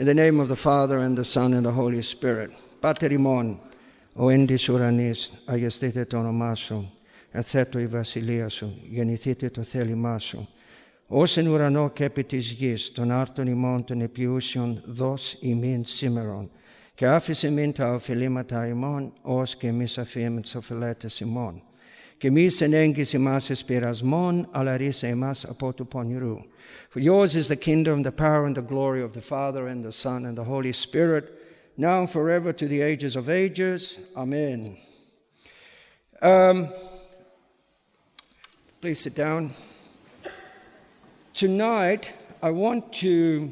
In the name of the Father, and the Son, and the Holy Spirit. Pater imon, o endis uranis, agestete ton omaso, et i βασιλεία γεννηθείτε το θέλημά σου. Όσεν ουρανό και επί της γης, τον άρτον ημών των επιούσιων δώσ' ημίν σήμερον, και άφησε μην τα οφειλήματα ημών, ως και εμείς αφήνουμε τις οφειλέτες ημών. Esperas mon. For yours is the kingdom, the power, and the glory of the Father, and the Son, and the Holy Spirit, now and forever to the ages of ages. Amen. Um, please sit down. Tonight, I want to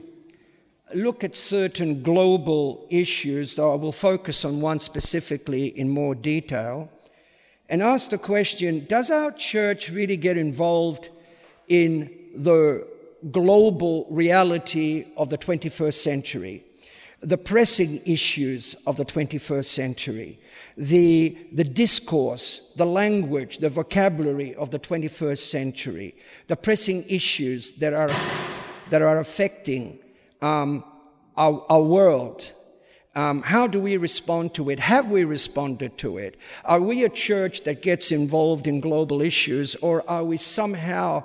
look at certain global issues, though I will focus on one specifically in more detail and ask the question Does our church really get involved in the global reality of the 21st century? The pressing issues of the 21st century, the, the discourse, the language, the vocabulary of the 21st century, the pressing issues that are, that are affecting um, our, our world. Um, how do we respond to it? Have we responded to it? Are we a church that gets involved in global issues, or are we somehow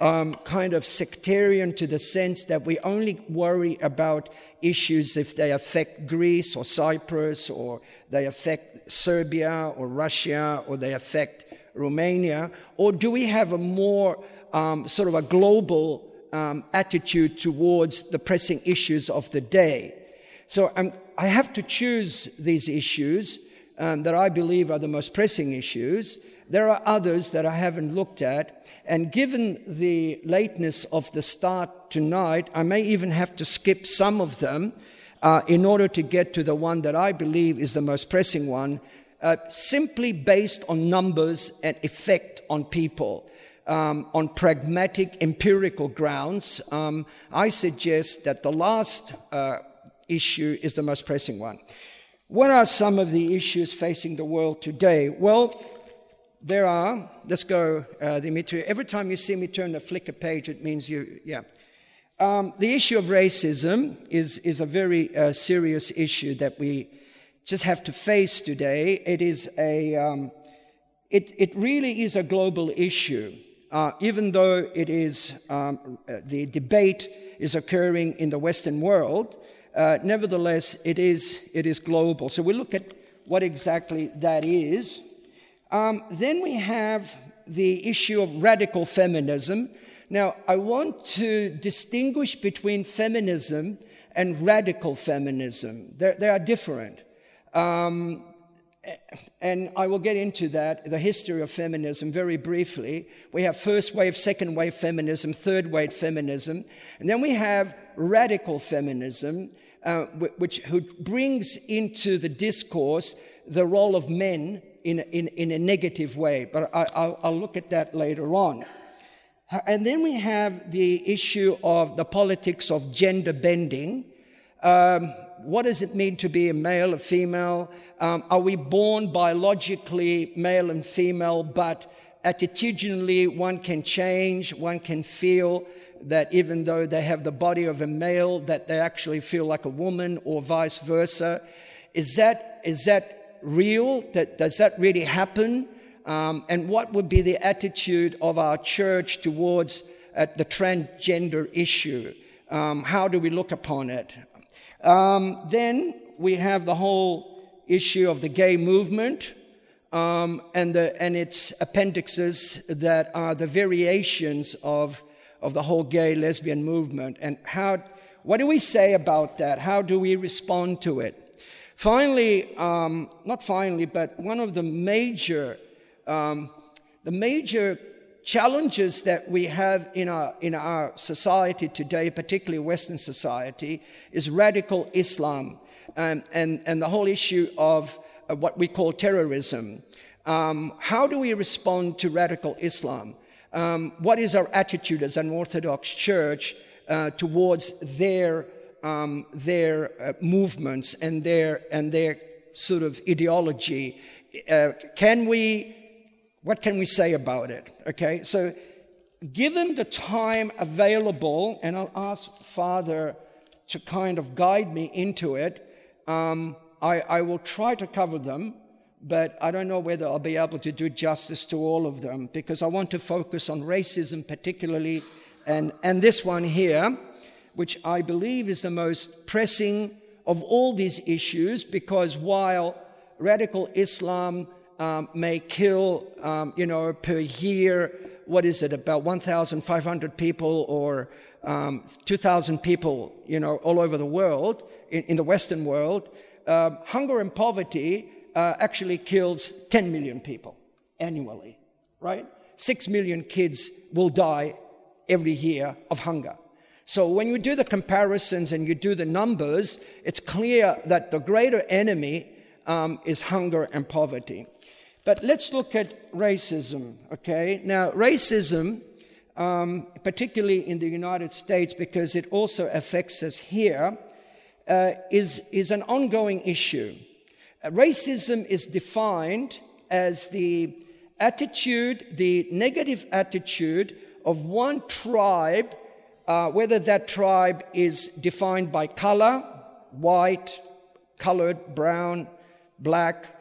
um, kind of sectarian to the sense that we only worry about issues if they affect Greece or Cyprus, or they affect Serbia or Russia, or they affect Romania? Or do we have a more um, sort of a global um, attitude towards the pressing issues of the day. So um, I have to choose these issues um, that I believe are the most pressing issues. There are others that I haven't looked at, and given the lateness of the start tonight, I may even have to skip some of them uh, in order to get to the one that I believe is the most pressing one, uh, simply based on numbers and effect on people um, on pragmatic empirical grounds, um, I suggest that the last uh, issue is the most pressing one. What are some of the issues facing the world today? Well, there are, let's go, uh, Dimitri. Every time you see me turn the flicker page, it means you, yeah. Um, the issue of racism is, is a very uh, serious issue that we just have to face today. It is a, um, it, it really is a global issue uh, even though it is um, uh, the debate is occurring in the Western world, uh, nevertheless it is it is global. So we look at what exactly that is. Um, then we have the issue of radical feminism. Now I want to distinguish between feminism and radical feminism. They're, they are different. Um, and I will get into that, the history of feminism, very briefly. We have first wave, second wave feminism, third wave feminism, and then we have radical feminism, uh, which who brings into the discourse the role of men in, in, in a negative way. But I, will look at that later on. And then we have the issue of the politics of gender bending. Um, what does it mean to be a male, a female? Um, are we born biologically male and female, but attitudinally one can change, one can feel that even though they have the body of a male, that they actually feel like a woman or vice versa? Is that, is that real? That, does that really happen? Um, and what would be the attitude of our church towards uh, the transgender issue? Um, how do we look upon it? Um, then we have the whole issue of the gay movement um, and, the, and its appendixes that are the variations of, of the whole gay lesbian movement. And how, what do we say about that? How do we respond to it? Finally, um, not finally, but one of the major, um, the major challenges that we have in our, in our society today, particularly Western society, is radical Islam and, and, and the whole issue of uh, what we call terrorism. Um, how do we respond to radical Islam? Um, what is our attitude as an Orthodox church uh, towards their, um, their uh, movements and their, and their sort of ideology? Uh, can we what can we say about it? Okay, so given the time available, and I'll ask Father to kind of guide me into it. Um, I, I will try to cover them, but I don't know whether I'll be able to do justice to all of them because I want to focus on racism particularly and, and this one here, which I believe is the most pressing of all these issues because while radical Islam um, may kill, um, you know, per year, what is it, about 1,500 people or um, 2,000 people, you know, all over the world, in, in the Western world, uh, hunger and poverty uh, actually kills 10 million people annually, right? Six million kids will die every year of hunger. So when you do the comparisons and you do the numbers, it's clear that the greater enemy um, is hunger and poverty. But let's look at racism, okay? Now, racism, um, particularly in the United States, because it also affects us here, uh, is, is an ongoing issue. Uh, racism is defined as the attitude, the negative attitude of one tribe uh, whether that tribe is defined by color, white, colored, brown, black,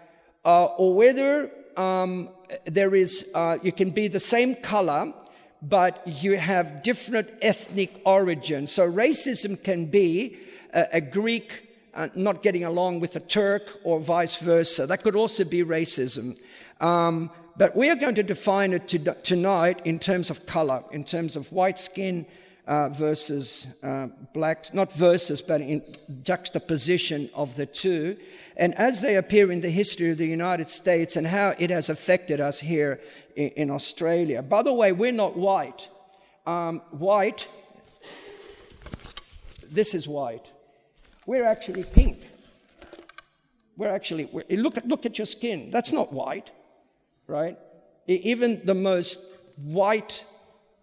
uh, or whether um, there is, uh, you can be the same color, but you have different ethnic origins. So racism can be a, a Greek uh, not getting along with a Turk or vice versa. That could also be racism. Um, but we are going to define it to, tonight in terms of color, in terms of white skin, uh, versus uh, blacks, not versus, but in juxtaposition of the two, and as they appear in the history of the United States and how it has affected us here in, in Australia. By the way, we're not white. Um, white, this is white. We're actually pink. We're actually, we're, look, at, look at your skin. That's not white, right? Even the most white,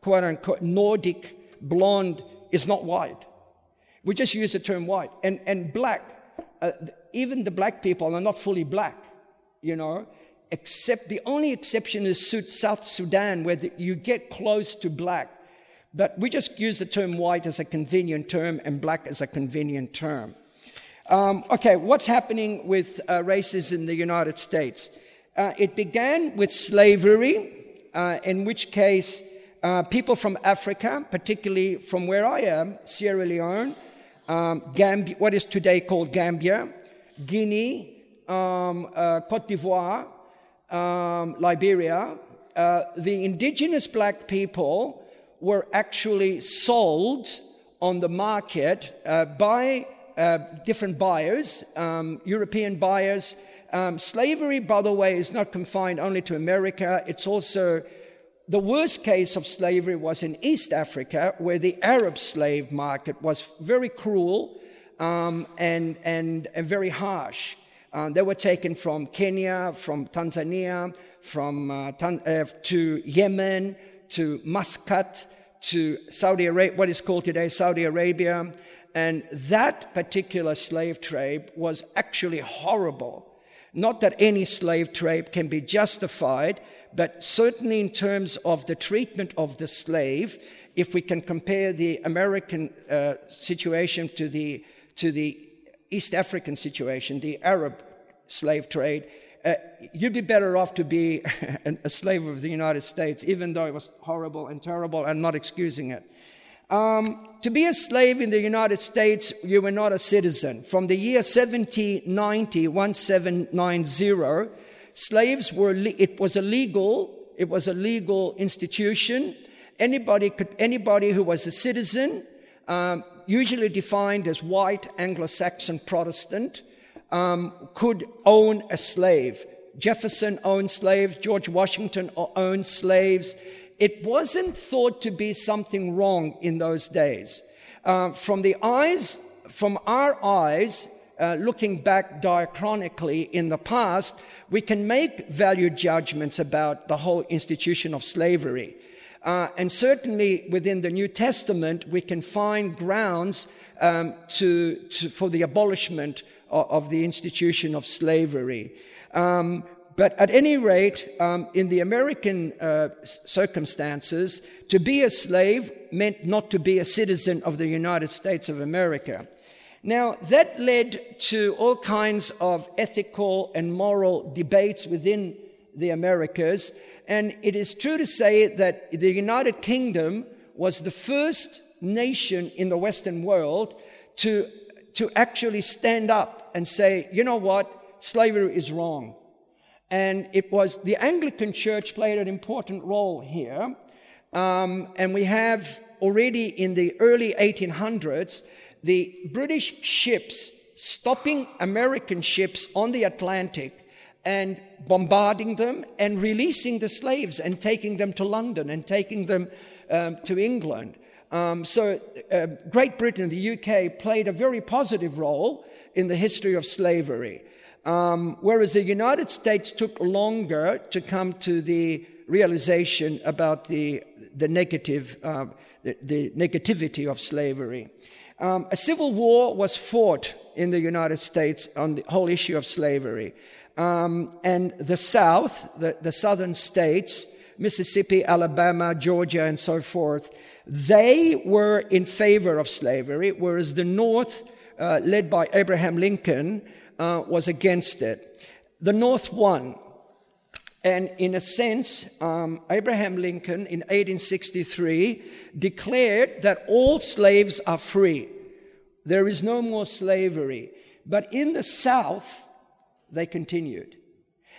quote unquote, Nordic blonde is not white. We just use the term white. And, and black, uh, even the black people are not fully black, you know, except the only exception is South Sudan, where the, you get close to black. But we just use the term white as a convenient term and black as a convenient term. Um, okay, what's happening with uh, races in the United States? Uh, it began with slavery, uh, in which case uh, people from Africa, particularly from where I am, Sierra Leone, um, Gambia, what is today called Gambia, Guinea, um, uh, Cote d'Ivoire, um, Liberia, uh, the indigenous black people were actually sold on the market uh, by uh, different buyers, um, European buyers. Um, slavery, by the way, is not confined only to America, it's also the worst case of slavery was in East Africa, where the Arab slave market was very cruel um, and, and, and, very harsh. Um, they were taken from Kenya, from Tanzania, from uh, uh, to Yemen, to Muscat, to Saudi Arabia, what is called today Saudi Arabia. And that particular slave trade was actually horrible. Not that any slave trade can be justified, but certainly in terms of the treatment of the slave, if we can compare the American uh, situation to the, to the East African situation, the Arab slave trade, uh, you'd be better off to be a slave of the United States, even though it was horrible and terrible. I'm not excusing it. Um, to be a slave in the United States, you were not a citizen. From the year 1790, 1790, slaves were, it was a legal, it was a legal institution. Anybody could, anybody who was a citizen, um, usually defined as white Anglo-Saxon Protestant, um, could own a slave. Jefferson owned slaves, George Washington owned slaves. It wasn't thought to be something wrong in those days. Uh, from the eyes, from our eyes, uh, looking back diachronically in the past, we can make value judgments about the whole institution of slavery. Uh, and certainly within the New Testament, we can find grounds um, to, to, for the abolishment of, the institution of slavery. Um, but at any rate, um, in the American uh, circumstances, to be a slave meant not to be a citizen of the United States of America. Now, that led to all kinds of ethical and moral debates within the Americas. And it is true to say that the United Kingdom was the first nation in the Western world to, to actually stand up and say, you know what, slavery is wrong. And it was the Anglican Church played an important role here. Um, and we have already in the early 1800s the British ships stopping American ships on the Atlantic and bombarding them and releasing the slaves and taking them to London and taking them um, to England. Um, so, uh, Great Britain, the UK, played a very positive role in the history of slavery. Um, whereas the United States took longer to come to the realization about the, the negative, uh, the, the, negativity of slavery. Um, a civil war was fought in the United States on the whole issue of slavery. Um, and the South, the, the southern states, Mississippi, Alabama, Georgia, and so forth, they were in favor of slavery, whereas the North, uh, led by Abraham Lincoln, uh, was against it. The North won. And in a sense, um, Abraham Lincoln in 1863 declared that all slaves are free. There is no more slavery. But in the South, they continued.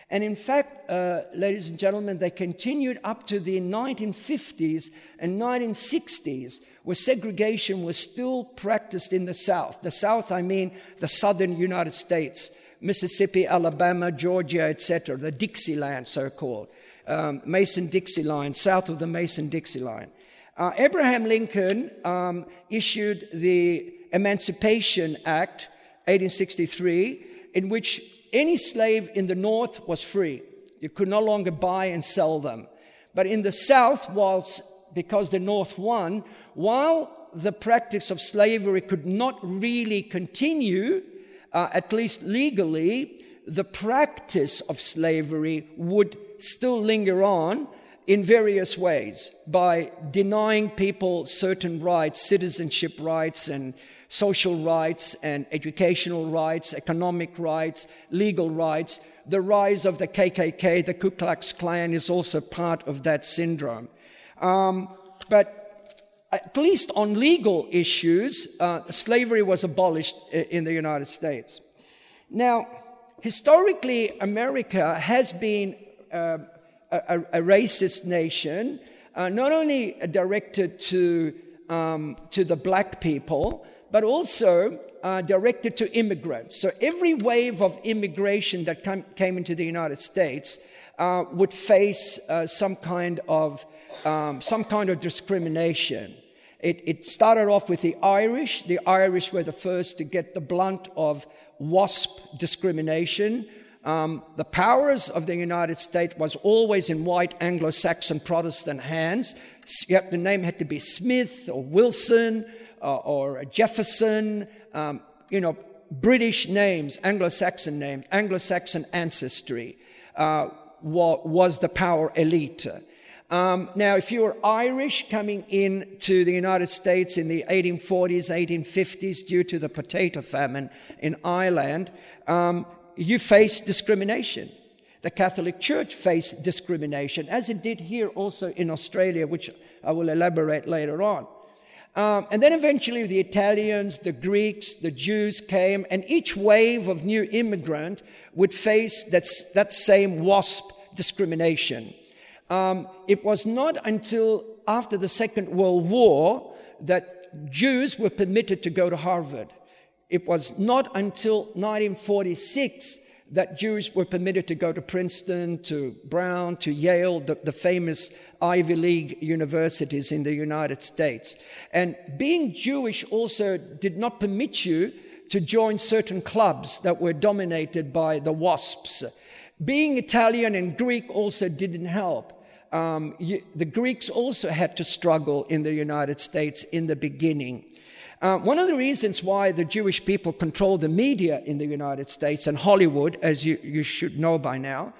And in fact, uh, ladies and gentlemen, they continued up to the 1950s and 1960s, where segregation was still practiced in the South. The South, I mean the southern United States, Mississippi, Alabama, Georgia, etc., the Dixieland, so called, um, Mason Dixie line, south of the Mason Dixie line. Uh, Abraham Lincoln um, issued the Emancipation Act, 1863, in which any slave in the north was free. You could no longer buy and sell them. But in the south, whilst because the north won, while the practice of slavery could not really continue, uh, at least legally, the practice of slavery would still linger on in various ways by denying people certain rights, citizenship rights, and social rights and educational rights, economic rights, legal rights. The rise of the KKK, the Ku Klux Klan, is also part of that syndrome. Um, but at least on legal issues, uh, slavery was abolished in the United States. Now, historically, America has been uh, a, a, racist nation, uh, not only directed to, um, to the black people, but also uh, directed to immigrants. So every wave of immigration that came into the United States uh, would face uh, some kind of um, some kind of discrimination. It, it, started off with the Irish. The Irish were the first to get the blunt of WASP discrimination. Um, the powers of the United States was always in white Anglo-Saxon Protestant hands. the name had to be Smith or Wilson uh, or Jefferson, um, you know, British names, Anglo-Saxon names, Anglo-Saxon ancestry uh, was the power elite. Um, now, if you were Irish coming into the United States in the 1840s, 1850s, due to the potato famine in Ireland, um, you faced discrimination. The Catholic Church faced discrimination, as it did here also in Australia, which I will elaborate later on. Um, and then eventually the Italians, the Greeks, the Jews came, and each wave of new immigrant would face that, that same WASP discrimination. Um, it was not until after the Second World War that Jews were permitted to go to Harvard. It was not until 1946 that Jews were permitted to go to Princeton, to Brown, to Yale, the, the, famous Ivy League universities in the United States. And being Jewish also did not permit you to join certain clubs that were dominated by the WASPs. Being Italian and Greek also didn't help. Um, you, the Greeks also had to struggle in the United States in the beginning. Uh, one of the reasons why the Jewish people control the media in the United States and Hollywood, as you, you should know by now,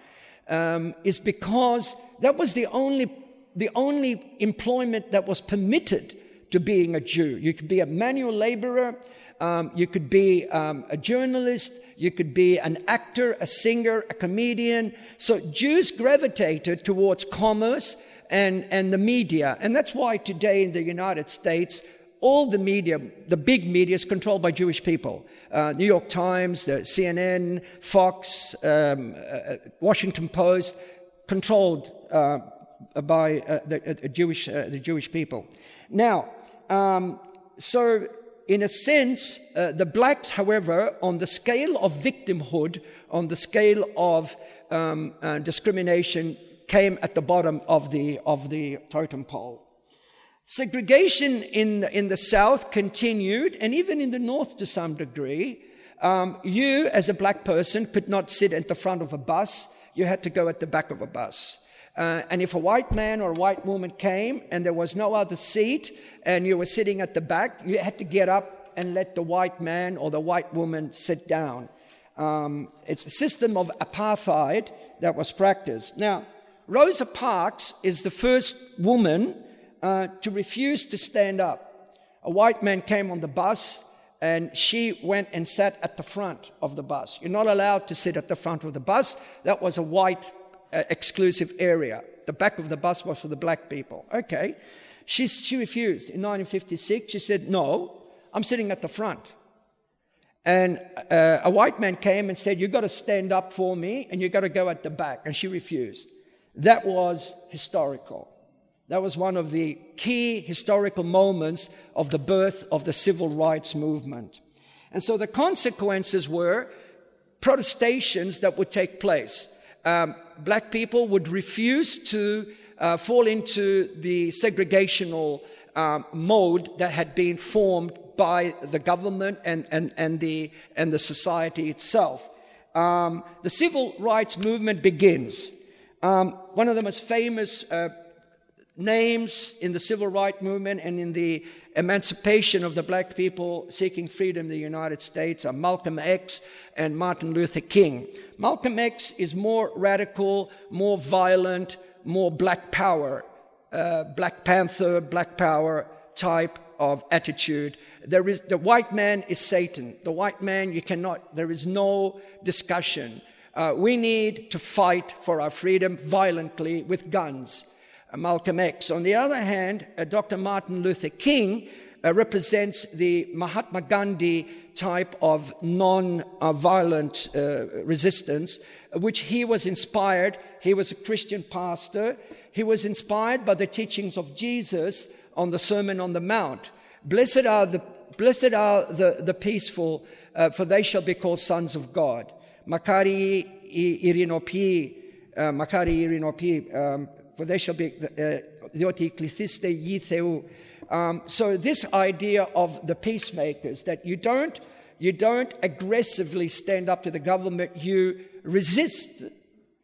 um, is because that was the only, the only employment that was permitted to being a Jew. You could be a manual laborer, um, you could be um, a journalist, you could be an actor, a singer, a comedian. So Jews gravitated towards commerce and, and the media. And that's why today in the United States, all the media, the big media, is controlled by Jewish people. Uh, New York Times, the CNN, Fox, um, uh, Washington Post, controlled uh, by uh, the, uh, Jewish, uh, the Jewish people. Now, um, so in a sense, the blacks, however, on the scale of victimhood, on the scale of um, discrimination, came at the bottom of the, of the totem pole. Segregation in, in the South continued, and even in the North to some degree. Um, you, as a black person, could not sit at the front of a bus, you had to go at the back of a bus. Uh, and if a white man or a white woman came and there was no other seat and you were sitting at the back, you had to get up and let the white man or the white woman sit down. Um, it's a system of apartheid that was practiced. Now, Rosa Parks is the first woman uh, to refuse to stand up. A white man came on the bus and she went and sat at the front of the bus. You're not allowed to sit at the front of the bus. That was a white uh, exclusive area. The back of the bus was for the black people. Okay. She, she refused. In 1956, she said, No, I'm sitting at the front. And uh, a white man came and said, You've got to stand up for me and you've got to go at the back. And she refused. That was historical. That was one of the key historical moments of the birth of the civil rights movement. And so the consequences were protestations that would take place. Um, black people would refuse to uh, fall into the segregational um, mode that had been formed by the government and, and, and, the, and the society itself. Um, the civil rights movement begins. Um, one of the most famous uh, names in the civil rights movement and in the emancipation of the black people seeking freedom in the United States are Malcolm X and Martin Luther King. Malcolm X is more radical, more violent, more black power, uh, Black Panther, black power type of attitude. There is, the white man is Satan. The white man, you cannot, there is no discussion. Uh, we need to fight for our freedom violently with guns. Malcolm X. On the other hand, uh, Dr. Martin Luther King uh, represents the Mahatma Gandhi type of non violent uh, resistance, which he was inspired. He was a Christian pastor. He was inspired by the teachings of Jesus on the Sermon on the Mount. Blessed are the, blessed are the, the peaceful, uh, for they shall be called sons of God. Makari irinopi, uh, makari irinopi, um, for they shall be dioti klithiste yitheu. Um, so this idea of the peacemakers that you don't you don't aggressively stand up to the government you resist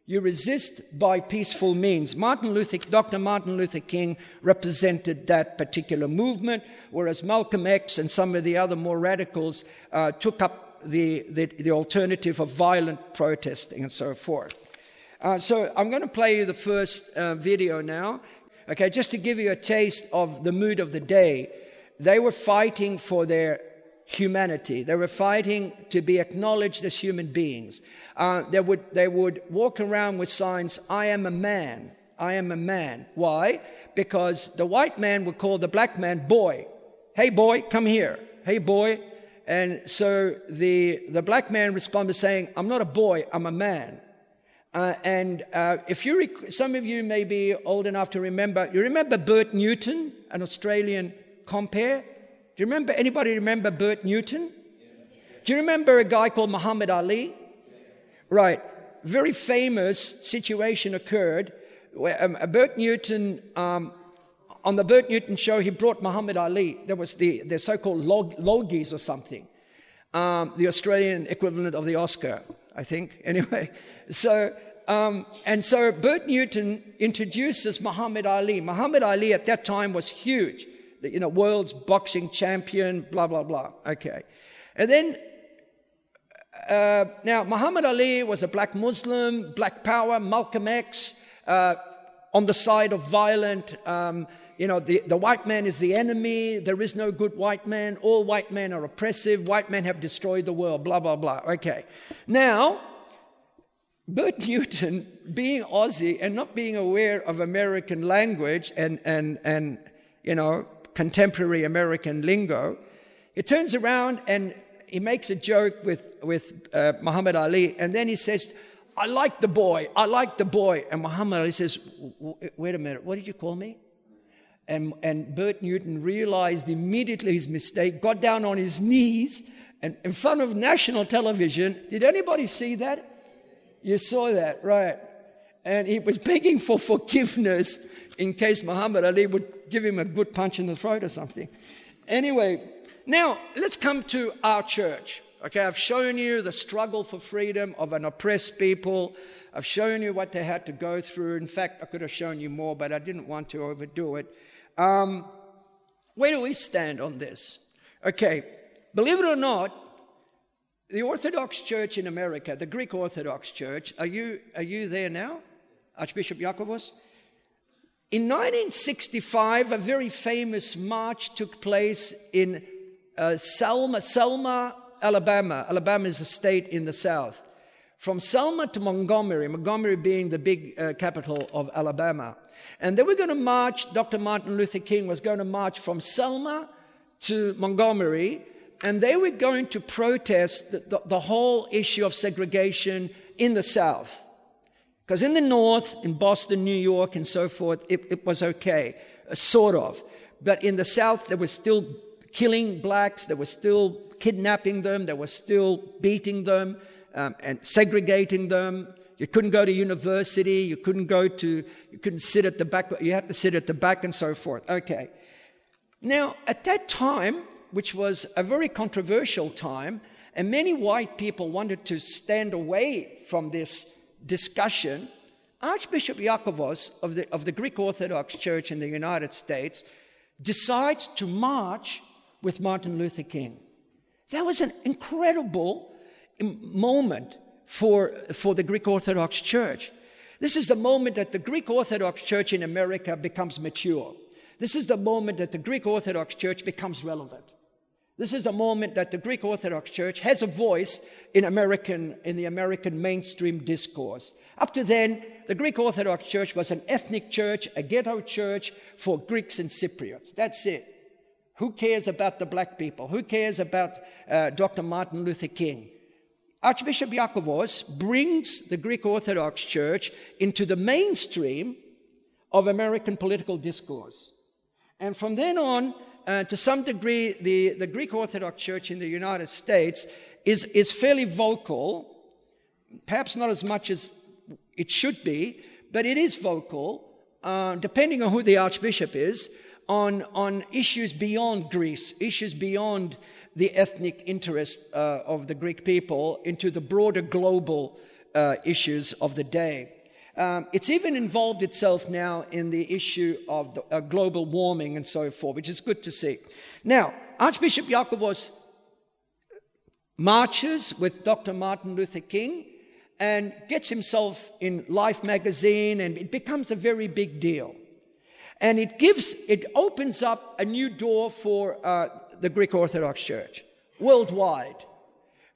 you resist by peaceful means martin luther dr martin luther king represented that particular movement whereas malcolm x and some of the other more radicals uh, took up the, the, the alternative of violent protesting and so forth uh, so I'm going to play you the first uh, video now. Okay, just to give you a taste of the mood of the day. They were fighting for their humanity. They were fighting to be acknowledged as human beings. Uh, they, would, they would walk around with signs, I am a man. I am a man. Why? Because the white man would call the black man boy. Hey, boy, come here. Hey, boy. And so the, the black man responded saying, I'm not a boy, I'm a man. Uh, and uh, if you, rec- some of you may be old enough to remember, you remember Bert Newton, an Australian compere? Do you remember, anybody remember Bert Newton? Do you remember a guy called Muhammad Ali? Right. Very famous situation occurred where um, Bert Newton, um, on the Bert Newton show, he brought Muhammad Ali. There was the, the so-called log, Logies or something, um, the Australian equivalent of the Oscar, I think. Anyway, so, um, and so Bert Newton introduces Muhammad Ali. Muhammad Ali at that time was huge, you know, world's boxing champion, blah, blah, blah. Okay. And then, uh, now, Muhammad Ali was a black Muslim, black power, Malcolm X, uh, on the side of violent, um, you know, the, the white man is the enemy. There is no good white man. All white men are oppressive. White men have destroyed the world, blah, blah, blah. Okay. Now, Bert Newton, being Aussie and not being aware of American language and, and, and you know, contemporary American lingo, he turns around and he makes a joke with, with uh, Muhammad Ali, and then he says, I like the boy, I like the boy. And Muhammad Ali says, Wait a minute, what did you call me? And, and Bert Newton realized immediately his mistake, got down on his knees, and in front of national television, did anybody see that? You saw that, right? And he was begging for forgiveness in case Muhammad Ali would give him a good punch in the throat or something. Anyway, now, let's come to our church. Okay, I've shown you the struggle for freedom of an oppressed people. I've shown you what they had to go through. In fact, I could have shown you more, but I didn't want to overdo it. Um, where do we stand on this? Okay, believe it or not, the Orthodox Church in America, the Greek Orthodox Church, are you, are you there now, Archbishop Yakovos? In 1965, a very famous march took place in uh, Selma, Selma, Alabama. Alabama is a state in the south. From Selma to Montgomery, Montgomery being the big uh, capital of Alabama. And they were going to march, Dr. Martin Luther King was going to march from Selma to Montgomery, and they were going to protest the, the, the whole issue of segregation in the South. Because in the North, in Boston, New York, and so forth, it, it was okay, uh, sort of. But in the South, there was still killing blacks, they were still kidnapping them, they were still beating them um, and segregating them. You couldn't go to university, you couldn't go to, you couldn't sit at the back, you had to sit at the back and so forth. Okay. Now, at that time, which was a very controversial time, and many white people wanted to stand away from this discussion, Archbishop Yakovos of the, of the Greek Orthodox Church in the United States decides to march with Martin Luther King. That was an incredible moment for, for the Greek Orthodox Church. This is the moment that the Greek Orthodox Church in America becomes mature. This is the moment that the Greek Orthodox Church becomes relevant. This is the moment that the Greek Orthodox Church has a voice in American in the American mainstream discourse. Up to then, the Greek Orthodox Church was an ethnic church, a ghetto church for Greeks and Cypriots. That's it. Who cares about the black people? Who cares about uh, Dr. Martin Luther King? Archbishop Yakovos brings the Greek Orthodox Church into the mainstream of American political discourse. And from then on, uh, to some degree, the, the Greek Orthodox Church in the United States is, is fairly vocal, perhaps not as much as it should be, but it is vocal, uh, depending on who the Archbishop is, on, on issues beyond Greece, issues beyond the ethnic interest uh, of the Greek people into the broader global uh, issues of the day. Um, it's even involved itself now in the issue of the, uh, global warming and so forth, which is good to see. Now, Archbishop Yakovos marches with Dr. Martin Luther King and gets himself in Life magazine, and it becomes a very big deal. And it gives, it opens up a new door for uh, the Greek Orthodox Church worldwide.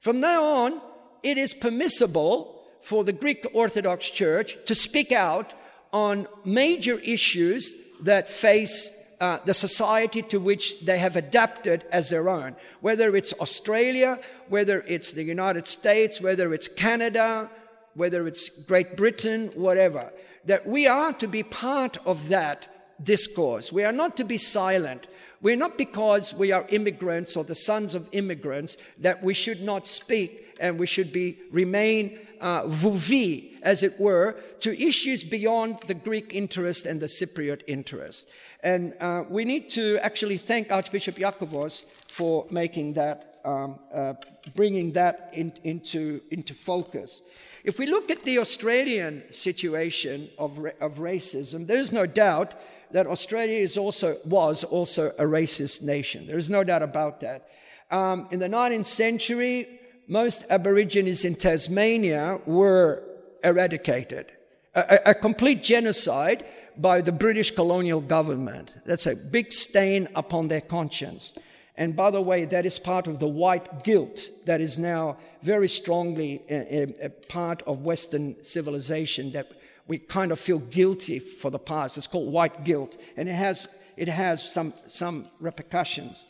From now on, it is permissible for the Greek Orthodox Church to speak out on major issues that face uh, the society to which they have adapted as their own, whether it's Australia, whether it's the United States, whether it's Canada, whether it's Great Britain, whatever. That we are to be part of that discourse. We are not to be silent. We're not because we are immigrants or the sons of immigrants that we should not speak and we should be remain uh, vuvi, as it were, to issues beyond the Greek interest and the Cypriot interest. And uh, we need to actually thank Archbishop Yakovos for making that, um, uh, bringing that in, into, into focus. If we look at the Australian situation of, of racism, there's no doubt that Australia is also, was also a racist nation. There is no doubt about that. Um, in the 19th century, most Aborigines in Tasmania were eradicated. A, a, complete genocide by the British colonial government. That's a big stain upon their conscience. And by the way, that is part of the white guilt that is now very strongly a, a, part of Western civilization that we kind of feel guilty for the past. It's called white guilt, and it has, it has some, some repercussions.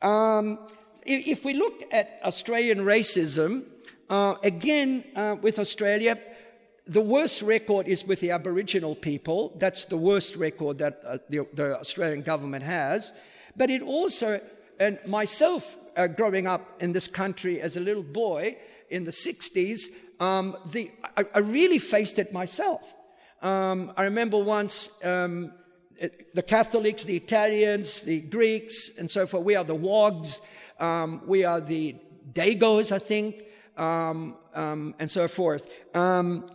Um, if we look at Australian racism, uh, again, uh, with Australia, the worst record is with the Aboriginal people. That's the worst record that uh, the, the, Australian government has. But it also, and myself uh, growing up in this country as a little boy in the 60s, um, the, I, I, really faced it myself. Um, I remember once um, the Catholics, the Italians, the Greeks, and so forth, we are the Wogs, um, we are the Dagos, I think, um, um, and so forth. Um,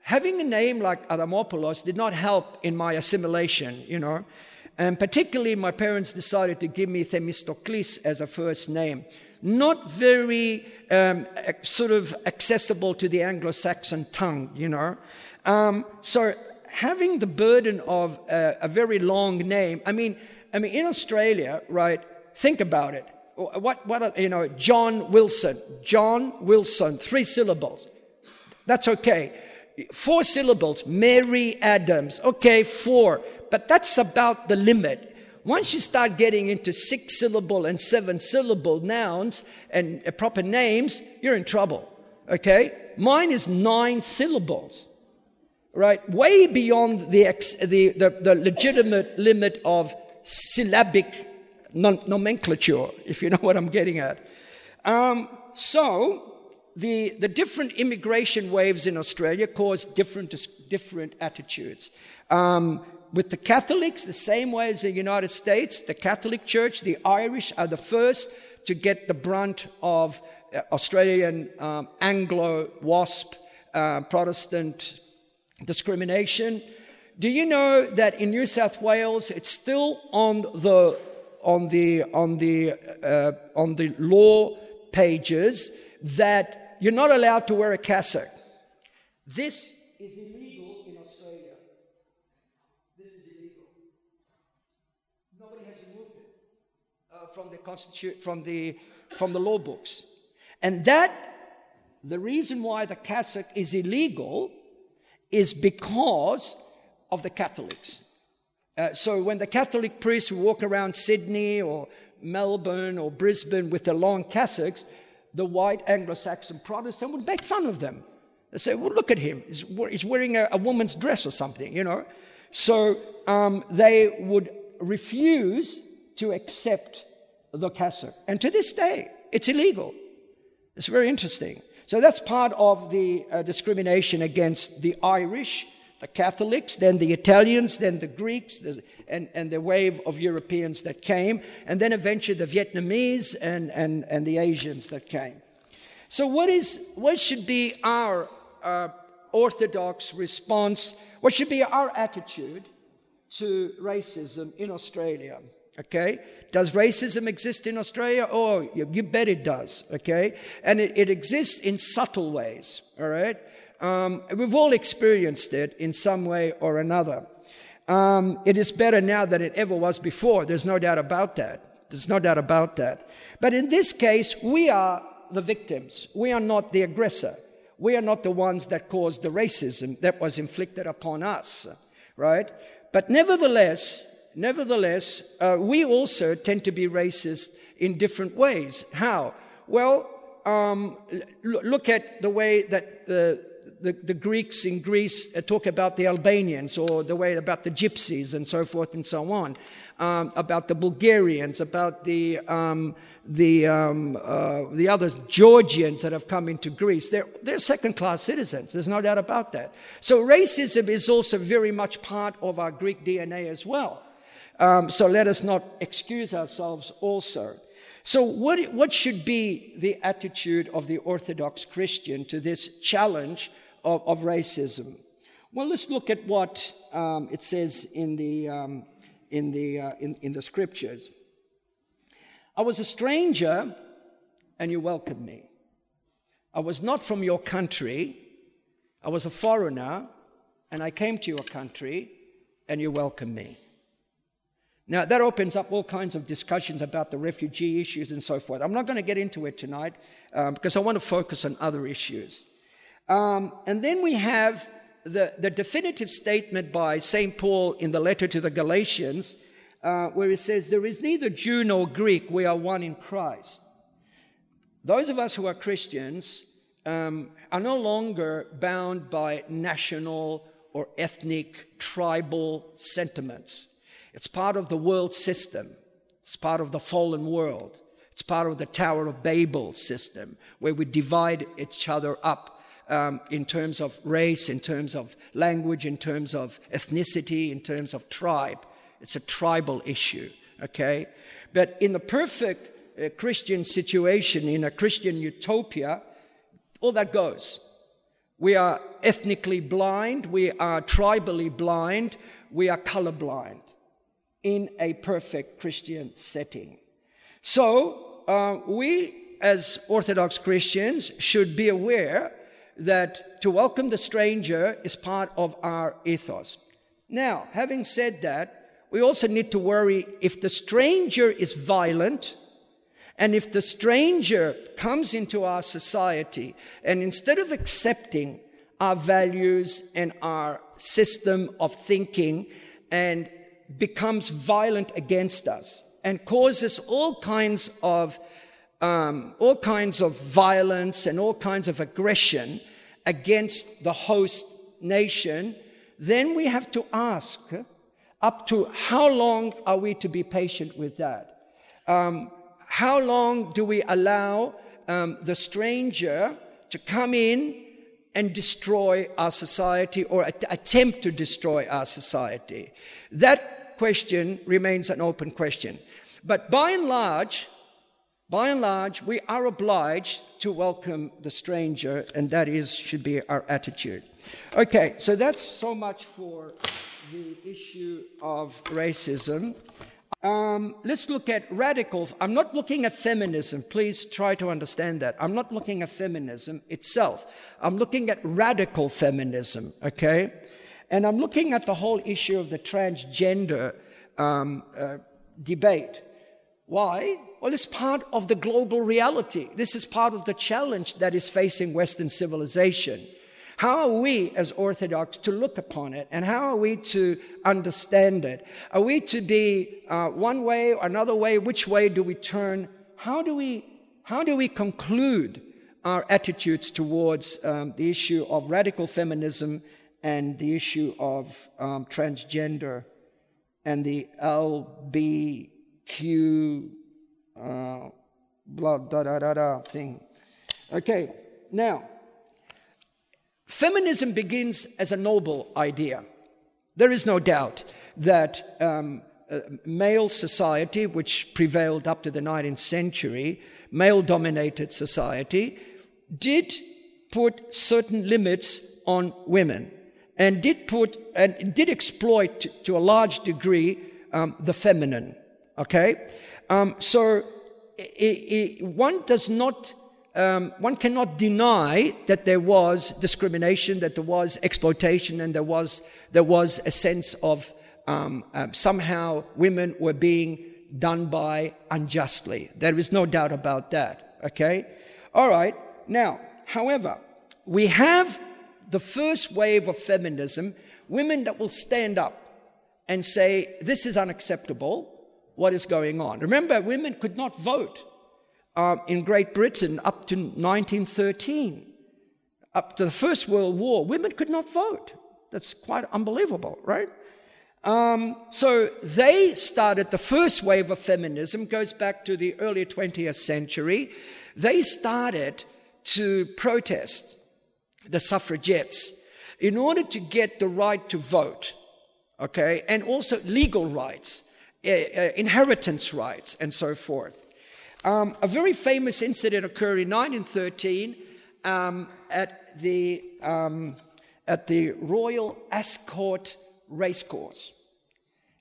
having a name like Adamopoulos did not help in my assimilation, you know. And particularly, my parents decided to give me Themistocles as a first name. Not very um, sort of accessible to the Anglo Saxon tongue, you know. Um, so, having the burden of a, a very long name, I mean, I mean, in Australia, right, think about it. What, what, are, you know, John Wilson, John Wilson, three syllables. That's okay. Four syllables, Mary Adams. Okay, four. But that's about the limit. Once you start getting into six syllable and seven syllable nouns and uh, proper names, you're in trouble. Okay? Mine is nine syllables. Right? Way beyond the, the, the, the legitimate limit of syllabic nomenclature, if you know what I'm getting at. Um, so, the, the different immigration waves in Australia caused different, different attitudes. Um, with the Catholics, the same way as the United States, the Catholic Church, the Irish are the first to get the brunt of uh, Australian um, Anglo WASP uh, Protestant discrimination. Do you know that in New South Wales it's still on the on the on the uh, on the law pages that you're not allowed to wear a cassock? This is illegal in Australia. This is illegal. Nobody has removed it uh, from the constitu- from the from the law books. And that the reason why the cassock is illegal is because of the Catholics. Uh, so when the Catholic priests walk around Sydney or Melbourne or Brisbane with their long cassocks, the white Anglo-Saxon Protestant would make fun of them. They say, "Well, look at him. He's, he's wearing a, a, woman's dress or something," you know. So um, they would refuse to accept the cassock. And to this day, it's illegal. It's very interesting. So that's part of the uh, discrimination against the Irish, the Catholics, then the Italians, then the Greeks, the, and, and the wave of Europeans that came, and then eventually the Vietnamese and, and, and the Asians that came. So, what, is, what should be our uh, orthodox response? What should be our attitude to racism in Australia? Okay? Does racism exist in Australia? Oh, you, you bet it does. Okay? And it, it exists in subtle ways. All right? Um, we've all experienced it in some way or another. Um, it is better now than it ever was before. There's no doubt about that. There's no doubt about that. But in this case, we are the victims. We are not the aggressor. We are not the ones that caused the racism that was inflicted upon us, right? But nevertheless, Nevertheless, uh, we also tend to be racist in different ways. How? Well, um, look at the way that the, the, the Greeks in Greece uh, talk about the Albanians, or the way about the Gypsies, and so forth and so on, um, about the Bulgarians, about the um, the um, uh, the other Georgians that have come into Greece. They're they're second class citizens. There's no doubt about that. So racism is also very much part of our Greek DNA as well. Um, so let us not excuse ourselves also. So, what, what should be the attitude of the Orthodox Christian to this challenge of, of racism? Well, let's look at what um, it says in the, um, in, the, uh, in, in the scriptures. I was a stranger, and you welcomed me. I was not from your country. I was a foreigner, and I came to your country and you welcomed me. Now, that opens up all kinds of discussions about the refugee issues and so forth. I'm not going to get into it tonight um, because I want to focus on other issues. Um, and then we have the, the definitive statement by St. Paul in the letter to the Galatians, uh, where he says, There is neither Jew nor Greek, we are one in Christ. Those of us who are Christians um, are no longer bound by national or ethnic, tribal sentiments. It's part of the world system. It's part of the fallen world. It's part of the Tower of Babel system, where we divide each other up um, in terms of race, in terms of language, in terms of ethnicity, in terms of tribe. It's a tribal issue, okay? But in the perfect uh, Christian situation, in a Christian utopia, all that goes. We are ethnically blind, we are tribally blind, we are colorblind in a perfect Christian setting. So, uh, we as Orthodox Christians should be aware that to welcome the stranger is part of our ethos. Now, having said that, we also need to worry if the stranger is violent and if the stranger comes into our society and instead of accepting our values and our system of thinking and becomes violent against us and causes all kinds of um, all kinds of violence and all kinds of aggression against the host nation, then we have to ask up to how long are we to be patient with that? Um, how long do we allow um, the stranger to come in and destroy our society or at- attempt to destroy our society? That question remains an open question. But by and large, by and large, we are obliged to welcome the stranger, and that is should be our attitude. Okay, so that's so much for the issue of racism. Um, let's look at radical. I'm not looking at feminism. Please try to understand that. I'm not looking at feminism itself. I'm looking at radical feminism, okay? And I'm looking at the whole issue of the transgender um, uh, debate. Why? Well, it's part of the global reality. This is part of the challenge that is facing Western civilization. How are we as Orthodox to look upon it and how are we to understand it? Are we to be uh, one way or another way? Which way do we turn? How do we, how do we conclude our attitudes towards um, the issue of radical feminism and the issue of um, transgender and the LBQ uh, blah, da, da, da, da thing? Okay, now, Feminism begins as a noble idea. There is no doubt that um, uh, male society, which prevailed up to the 19th century, male dominated society, did put certain limits on women and did put and did exploit to a large degree um, the feminine. Okay? Um, so it, it, one does not um, one cannot deny that there was discrimination, that there was exploitation, and there was, there was a sense of um, uh, somehow women were being done by unjustly. There is no doubt about that. Okay? All right. Now, however, we have the first wave of feminism, women that will stand up and say, This is unacceptable. What is going on? Remember, women could not vote uh, in Great Britain up to 1913, up to the First World War, women could not vote. That's quite unbelievable, right? Um, so they started the first wave of feminism, goes back to the early 20th century. They started to protest the suffragettes in order to get the right to vote, okay, and also legal rights, inheritance rights, and so forth. Um, a very famous incident occurred in 1913 um, at, the, um, at the Royal Ascot Racecourse.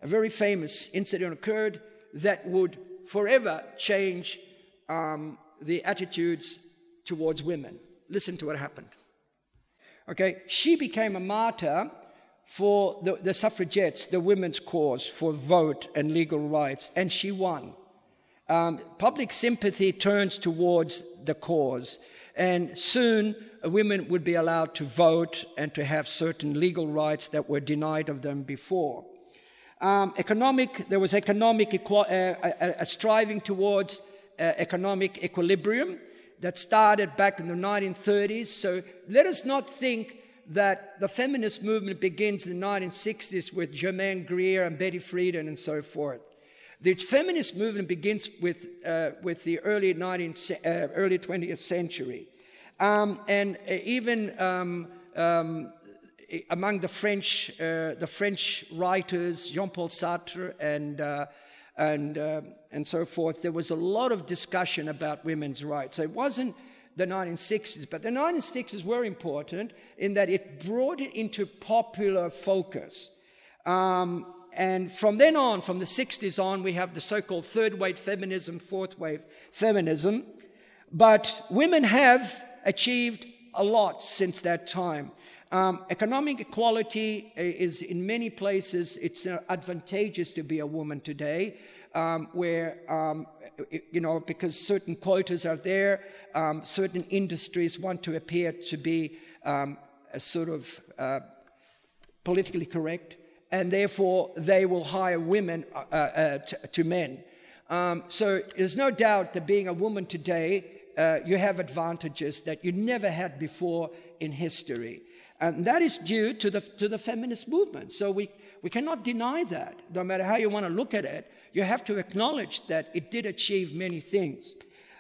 A very famous incident occurred that would forever change um, the attitudes towards women. Listen to what happened. Okay, she became a martyr for the, the suffragettes, the women's cause for vote and legal rights, and she won. Um, public sympathy turns towards the cause, and soon women would be allowed to vote and to have certain legal rights that were denied of them before. Um, economic, there was economic uh, a, a, striving towards uh, economic equilibrium that started back in the 1930s. So let us not think that the feminist movement begins in the 1960s with Germaine Greer and Betty Friedan and so forth. The feminist movement begins with, uh, with the early, 19th, uh, early 20th century. Um, and uh, even um, um, among the French, uh, the French writers, Jean-Paul Sartre and, uh, and, uh, and so forth, there was a lot of discussion about women's rights. It wasn't the 1960s, but the 1960s were important in that it brought it into popular focus. Um, and from then on, from the 60s on, we have the so called third wave feminism, fourth wave feminism. But women have achieved a lot since that time. Um, economic equality is in many places, it's advantageous to be a woman today, um, where um, you know, because certain quotas are there, um, certain industries want to appear to be um, sort of uh, politically correct, and therefore they will hire women uh, uh, to, to, men. Um, so there's no doubt that being a woman today, uh, you have advantages that you never had before in history. And that is due to the, to the feminist movement. So we, we cannot deny that, no matter how you want to look at it you have to acknowledge that it did achieve many things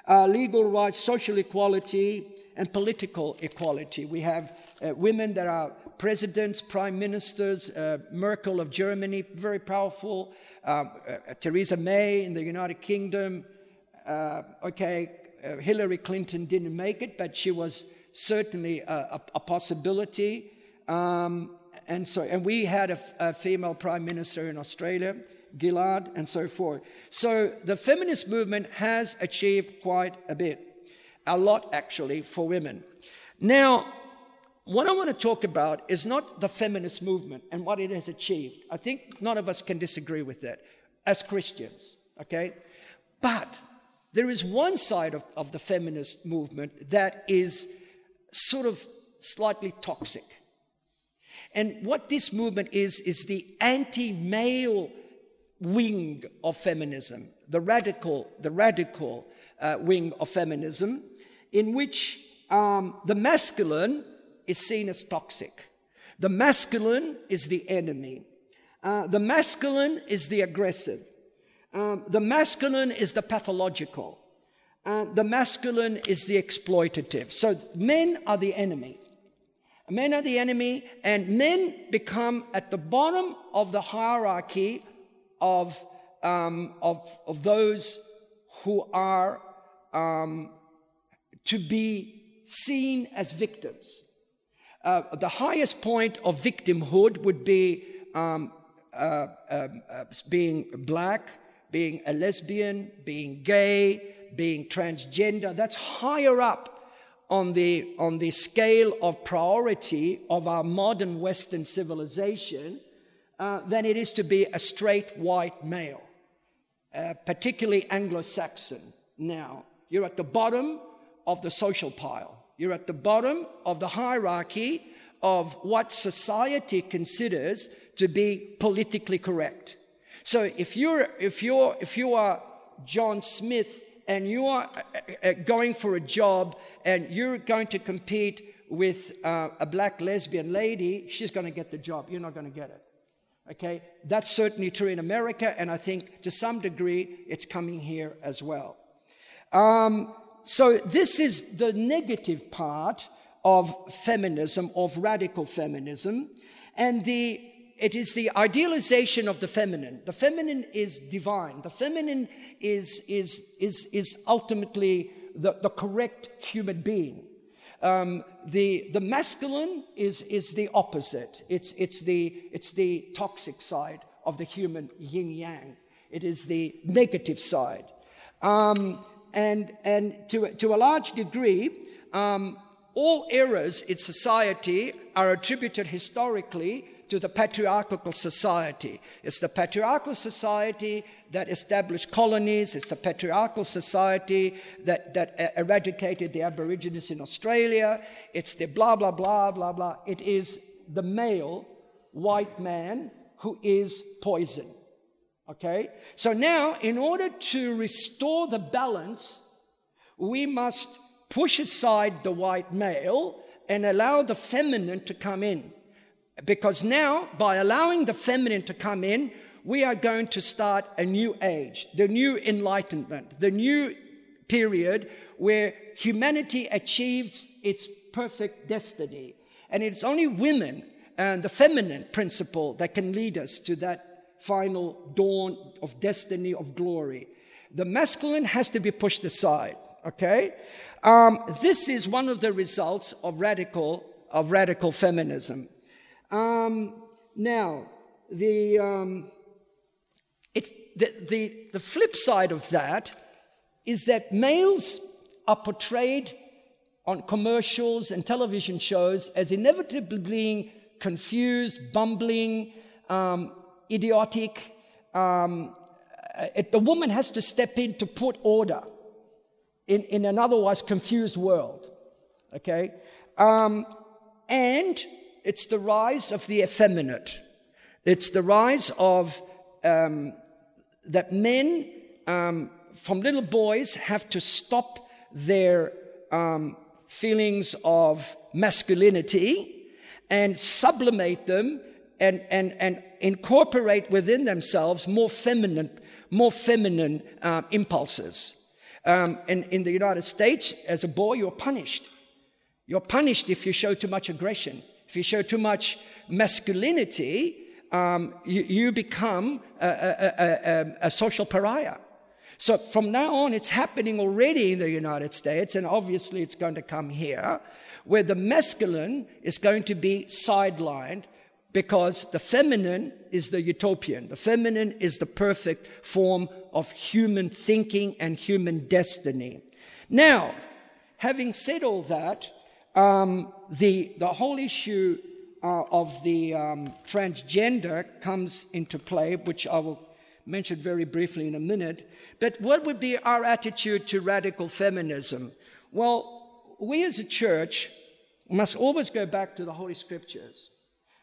uh, legal rights, social equality, and political equality. We have uh, women that are presidents, prime ministers, uh, Merkel of Germany, very powerful, um, uh, Theresa May in the United Kingdom. Uh, okay, uh, Hillary Clinton didn't make it, but she was certainly a, a, a possibility. Um, and so, and we had a female prime minister in Australia. Gillard, and so forth. So the feminist movement has achieved quite a bit, a lot actually, for women. Now, what I want to talk about is not the feminist movement and what it has achieved. I think none of us can disagree with that as Christians, okay? But there is one side of, of the feminist movement that is sort of slightly toxic. And what this movement is, is the anti male wing of feminism, the radical, the radical uh, wing of feminism, in which um, the masculine is seen as toxic. The masculine is the enemy. Uh, the masculine is the aggressive. Um, the masculine is the pathological. Uh, the masculine is the exploitative. So men are the enemy. Men are the enemy, and men become at the bottom of the hierarchy of, um, of, of those who are um, to be seen as victims. Uh, the highest point of victimhood would be um, uh, um, uh, being black, being a lesbian, being gay, being transgender. That's higher up on the, on the scale of priority of our modern Western civilization uh, than it is to be a straight white male, uh, particularly Anglo Saxon now. You're at the bottom of the social pile, you're at the bottom of the hierarchy of what society considers to be politically correct. So if you're, if you're, if you are John Smith and you are uh, uh, going for a job and you're going to compete with uh, a black lesbian lady, she's going to get the job. You're not going to get it. Okay, that's certainly true in America, and I think to some degree it's coming here as well. Um, so, this is the negative part of feminism, of radical feminism, and the, it is the idealization of the feminine. The feminine is divine, the feminine is, is, is, is ultimately the, the correct human being. Um, the, the masculine is, is the opposite. It's, it's, the, it's the toxic side of the human yin yang. It is the negative side. Um, and and to, to a large degree, um, all errors in society are attributed historically to the patriarchal society. It's the patriarchal society that established colonies. It's the patriarchal society that, that eradicated the Aborigines in Australia. It's the blah, blah, blah, blah, blah. It is the male white man who is poison. Okay? So now, in order to restore the balance, we must push aside the white male and allow the feminine to come in. Because now, by allowing the feminine to come in, we are going to start a new age, the new enlightenment, the new period where humanity achieves its perfect destiny. And it's only women and the feminine principle that can lead us to that final dawn of destiny, of glory. The masculine has to be pushed aside, okay? Um, this is one of the results of radical, of radical feminism. Um, now, the, um, it's, the, the, the flip side of that is that males are portrayed on commercials and television shows as inevitably being confused, bumbling, um, idiotic. Um, it, the woman has to step in to put order in, in an otherwise confused world. Okay? Um, and it's the rise of the effeminate. It's the rise of um, that men um, from little boys have to stop their um, feelings of masculinity and sublimate them and, and, and incorporate within themselves more feminine, more feminine uh, impulses. Um, and in the United States, as a boy, you're punished. You're punished if you show too much aggression. If you show too much masculinity, um, you, you, become a, a, a, a, social pariah. So from now on, it's happening already in the United States, and obviously it's going to come here, where the masculine is going to be sidelined because the feminine is the utopian. The feminine is the perfect form of human thinking and human destiny. Now, having said all that, um, the, the whole issue uh, of the um, transgender comes into play, which I will mention very briefly in a minute. But what would be our attitude to radical feminism? Well, we as a church must always go back to the Holy Scriptures.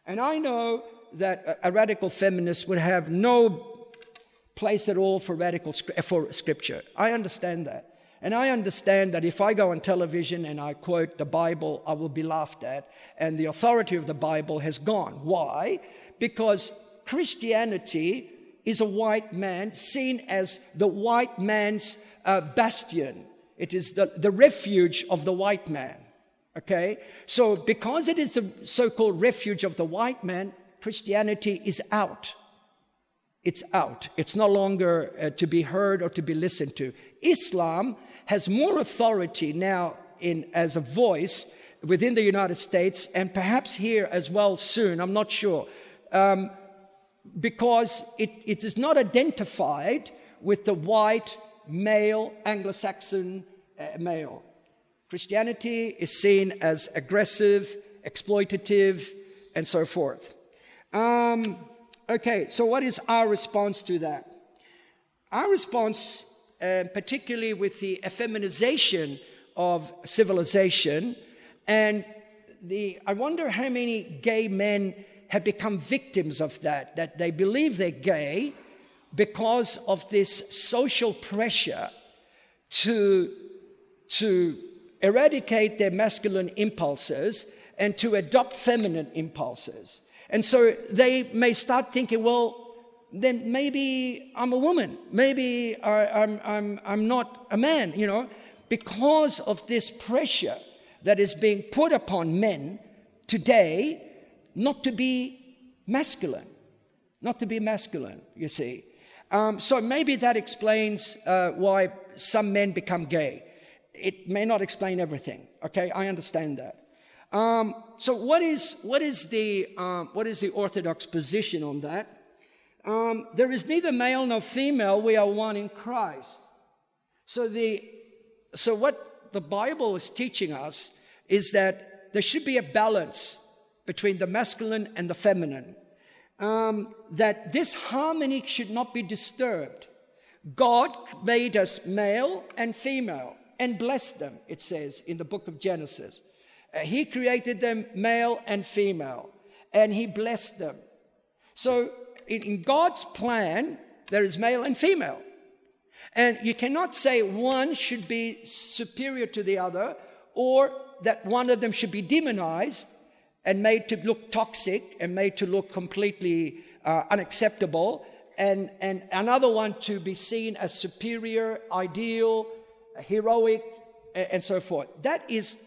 And I know that a radical feminist would have no place at all for radical for scripture. I understand that. And I understand that if I go on television and I quote the Bible, I will be laughed at, and the authority of the Bible has gone. Why? Because Christianity is a white man seen as the white man's uh, bastion. It is the, the refuge of the white man. Okay? So, because it is the so called refuge of the white man, Christianity is out. It's out. It's no longer uh, to be heard or to be listened to. Islam has more authority now in, as a voice within the United States and perhaps here as well soon. I'm not sure. Um, because it, it is not identified with the white male Anglo Saxon uh, male. Christianity is seen as aggressive, exploitative, and so forth. Um, okay, so what is our response to that? Our response, uh, particularly with the effeminization of civilization, and the, I wonder how many gay men have become victims of that, that they believe they're gay because of this social pressure to, to eradicate their masculine impulses and to adopt feminine impulses. And so they may start thinking, well, then maybe I'm a woman. Maybe I, am I'm, I'm, I'm not a man, you know, because of this pressure that is being put upon men today not to be masculine. Not to be masculine, you see. Um, so maybe that explains uh, why some men become gay it may not explain everything. Okay, I understand that. Um, so, what is what is the um, what is the orthodox position on that? Um, there is neither male nor female. We are one in Christ. So the so what the Bible is teaching us is that there should be a balance between the masculine and the feminine, um, that this harmony should not be disturbed. God made us male and female and blessed them, it says in the book of Genesis. Uh, he created them male and female, and He blessed them. So, in, God's plan, there is male and female. And you cannot say one should be superior to the other or that one of them should be demonized and made to look toxic and made to look completely uh, unacceptable, and, and another one to be seen as superior, ideal, heroic, and so forth. That is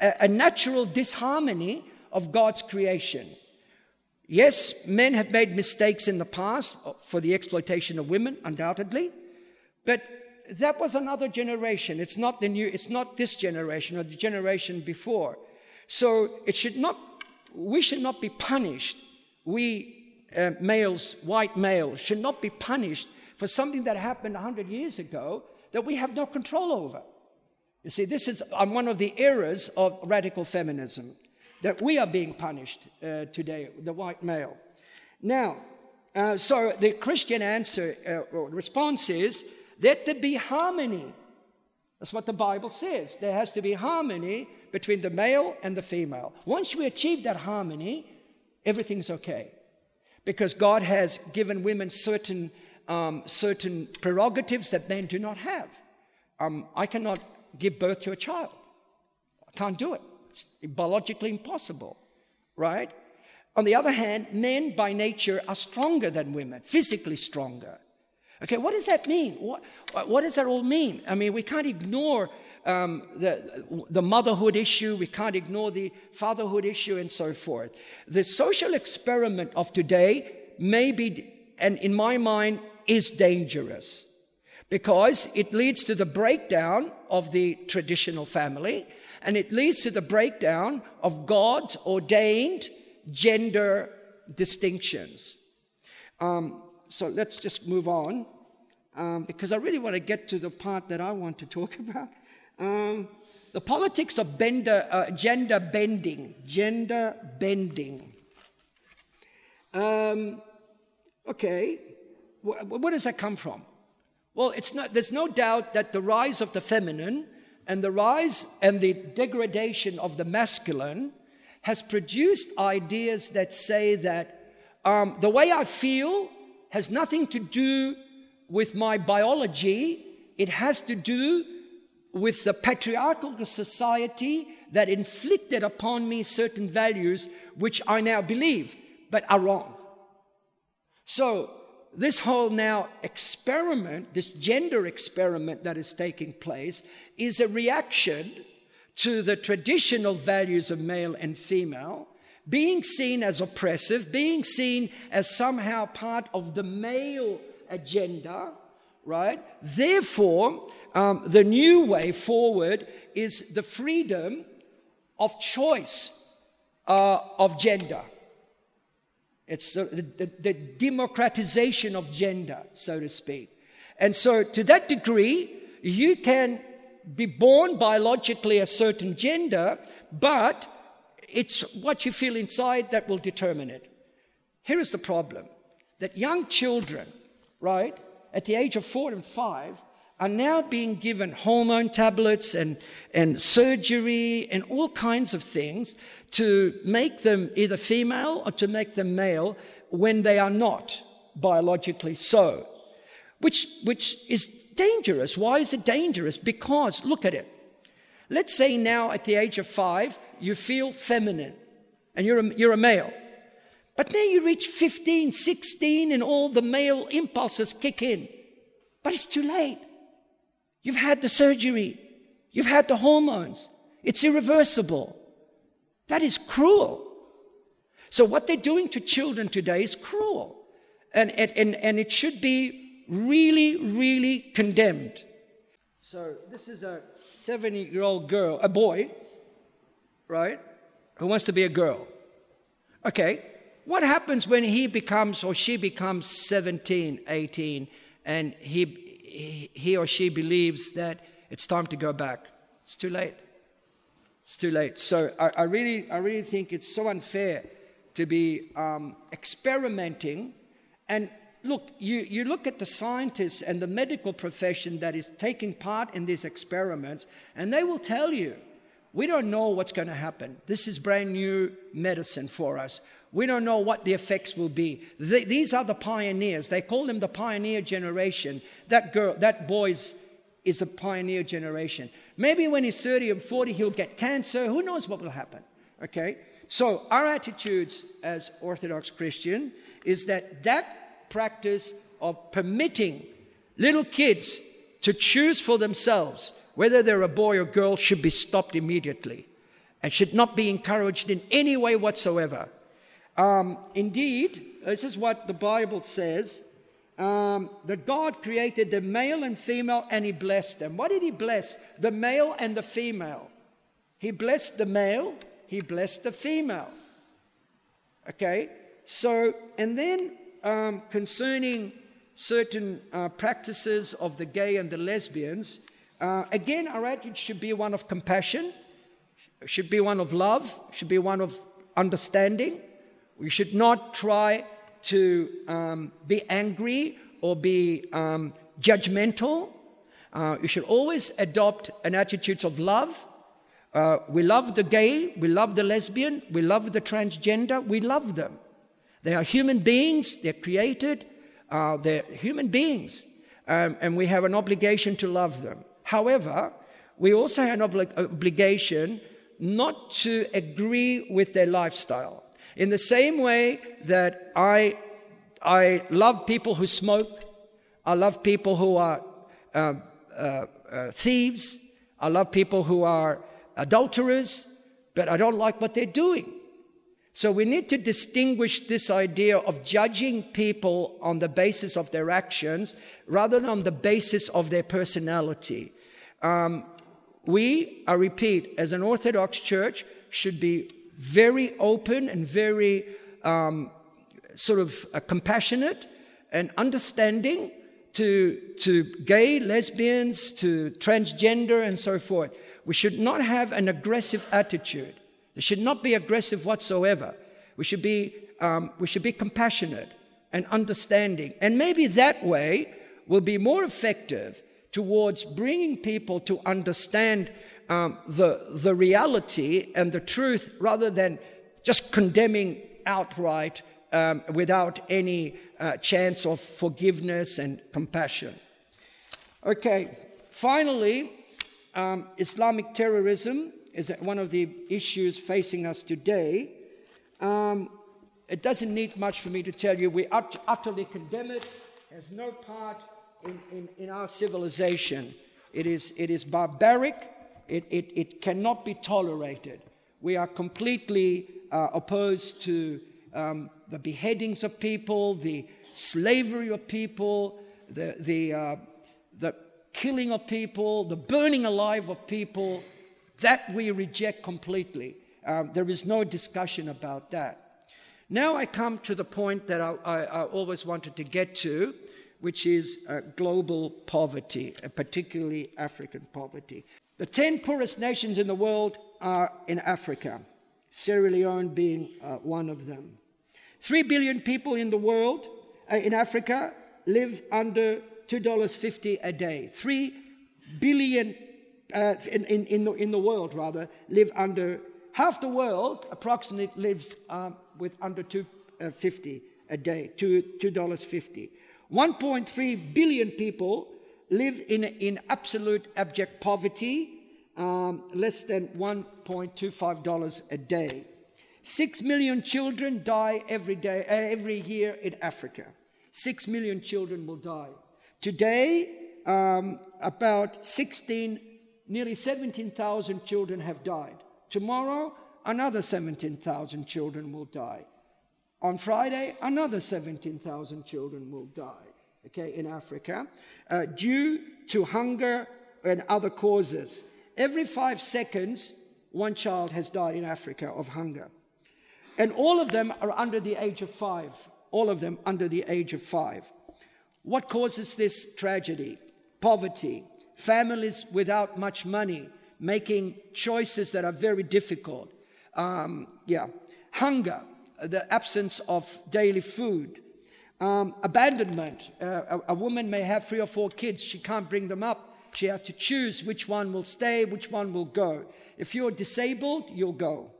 a, a natural disharmony of God's creation. Yes, men have made mistakes in the past for the exploitation of women, undoubtedly, but that was another generation. It's not the new, it's not this generation or the generation before. So it should not, we should not be punished. We uh, males, white males, should not be punished for something that happened 100 years ago that we have no control over. You see, this is um, one of the errors of radical feminism that we are being punished uh, today, the white male. Now, uh, so the Christian answer uh, or response is let there be harmony. That's what the Bible says. There has to be harmony between the male and the female. Once we achieve that harmony, everything's okay. Because God has given women certain, um, certain prerogatives that men do not have. Um, I cannot give birth to a child, I can't do it. Biologically impossible, right? On the other hand, men by nature are stronger than women, physically stronger. Okay, what does that mean? What, what does that all mean? I mean, we can't ignore um, the, the motherhood issue, we can't ignore the fatherhood issue, and so forth. The social experiment of today may be, and in my mind, is dangerous because it leads to the breakdown of the traditional family and it leads to the breakdown of God's ordained gender distinctions. Um, so let's just move on um, because I really want to get to the part that I want to talk about. Um, the politics of bender, uh, gender bending. Gender bending. Um, okay, wh- where does that come from? Well, it's not, there's no doubt that the rise of the feminine and the rise and the degradation of the masculine has produced ideas that say that um, the way I feel has nothing to do with my biology, it has to do with the patriarchal society that inflicted upon me certain values which I now believe but are wrong. So, this whole now experiment, this gender experiment that is taking place, is a reaction to the traditional values of male and female being seen as oppressive, being seen as somehow part of the male agenda, right? Therefore, um, the new way forward is the freedom of choice uh, of gender. It's the, the, the democratization of gender, so to speak. And so, to that degree, you can be born biologically a certain gender, but it's what you feel inside that will determine it. Here is the problem that young children, right, at the age of four and five, are now being given hormone tablets and, and surgery and all kinds of things to make them either female or to make them male when they are not biologically so, which, which is dangerous. Why is it dangerous? Because, look at it. Let's say now at the age of five, you feel feminine and you're a, you're a male. But then you reach 15, 16, and all the male impulses kick in. But it's too late. You've had the surgery, you've had the hormones, it's irreversible. That is cruel. So, what they're doing to children today is cruel. And, and, and it should be really, really condemned. So, this is a 70 year old girl, a boy, right, who wants to be a girl. Okay, what happens when he becomes or she becomes 17, 18, and he, he or she believes that it's time to go back? It's too late. It's too late. So I, I really, I really think it's so unfair to be um, experimenting. And look, you, you look at the scientists and the medical profession that is taking part in these experiments, and they will tell you, we don't know what's going to happen. This is brand new medicine for us. We don't know what the effects will be. These are the pioneers. They call them the pioneer generation. That girl, that boy's is a pioneer generation. Maybe when he's 30 and 40, he'll get cancer. Who knows what will happen? Okay? So, our attitudes as Orthodox Christian is that that practice of permitting little kids to choose for themselves whether they're a boy or girl should be stopped immediately and should not be encouraged in any way whatsoever. Um, indeed, this is what the Bible says um, that God created the male and female and He blessed them. What did He bless? The male and the female. He blessed the male, He blessed the female. Okay? So, and then um, concerning certain uh, practices of the gay and the lesbians, uh, again, our attitude should be one of compassion, should be one of love, should be one of understanding. We should not try to um, be angry or be um, judgmental. Uh, you should always adopt an attitude of love. Uh, we love the gay, we love the lesbian, we love the transgender, we love them. They are human beings, they're created, uh, they're human beings, um, and we have an obligation to love them. However, we also have an obli- obligation not to agree with their lifestyle. In the same way that I, I love people who smoke, I love people who are uh, uh, uh, thieves, I love people who are adulterers, but I don't like what they're doing. So we need to distinguish this idea of judging people on the basis of their actions rather than on the basis of their personality. Um, we, I repeat, as an Orthodox church, should be very open and very um, sort of uh, compassionate and understanding to, to gay, lesbians, to transgender, and so forth. We should not have an aggressive attitude. There should not be aggressive whatsoever. We should be, um, we should be compassionate and understanding. And maybe that way will be more effective towards bringing people to understand um, the, the reality and the truth rather than just condemning outright um, without any uh, chance of forgiveness and compassion. Okay, finally, um, Islamic terrorism is one of the issues facing us today. Um, it doesn't need much for me to tell you we ut- utterly condemn it, it has no part in, in, in our civilization. It is, it is barbaric, it, it, it cannot be tolerated. We are completely uh, opposed to um, the beheadings of people, the slavery of people, the, the, uh, the killing of people, the burning alive of people. That we reject completely. Um, there is no discussion about that. Now I come to the point that I, I, I always wanted to get to, which is uh, global poverty, uh, particularly African poverty. The 10 poorest nations in the world are in Africa, Sierra Leone being uh, one of them. 3 billion people in the world, uh, in Africa, live under $2.50 a day. 3 billion uh, in, in, in, the, in the world, rather, live under, half the world approximately lives um, with under $2.50 a day, $2.50. 1.3 billion people live in, in absolute abject poverty, um, less than $1.25 a day. Six million children die every day, uh, every year in Africa. Six million children will die. Today, um, about 16, nearly 17,000 children have died. Tomorrow, another 17,000 children will die. On Friday, another 17,000 children will die okay, in Africa, uh, due to hunger and other causes. Every five seconds, one child has died in Africa of hunger. And all of them are under the age of five. All of them under the age of five. What causes this tragedy? Poverty, families without much money making choices that are very difficult. Um, yeah, hunger, the absence of daily food, um, abandonment. Uh, a, a woman may have three or four kids, she can't bring them up. She has to choose which one will stay, which one will go. If you're disabled, you'll go.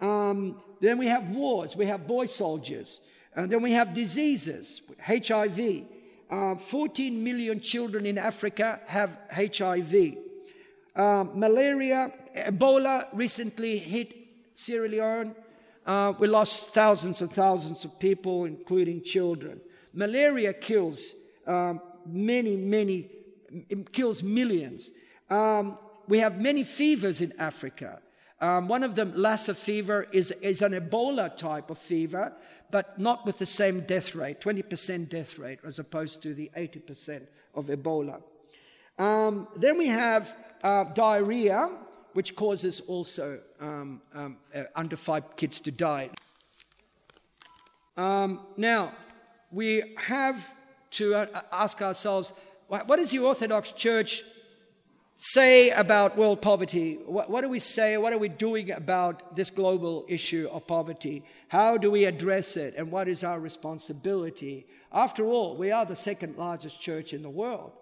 Um, then we have wars, we have boy soldiers. And then we have diseases, HIV. Uh, 14 million children in Africa have HIV. Uh, malaria, Ebola recently hit Sierra Leone. Uh, we lost thousands and thousands of people, including children. Malaria kills um, many, many, kills millions. Um, we have many fevers in Africa. Um, one of them, Lassa fever, is, is an Ebola type of fever, but not with the same death rate 20% death rate as opposed to the 80% of Ebola. Um, then we have uh, diarrhea, which causes also um, um, uh, under five kids to die. Um, now, we have to uh, ask ourselves what does the Orthodox Church say about world poverty? What, what, do we say? What are we doing about this global issue of poverty? How do we address it? And what is our responsibility? After all, we are the second largest church in the world.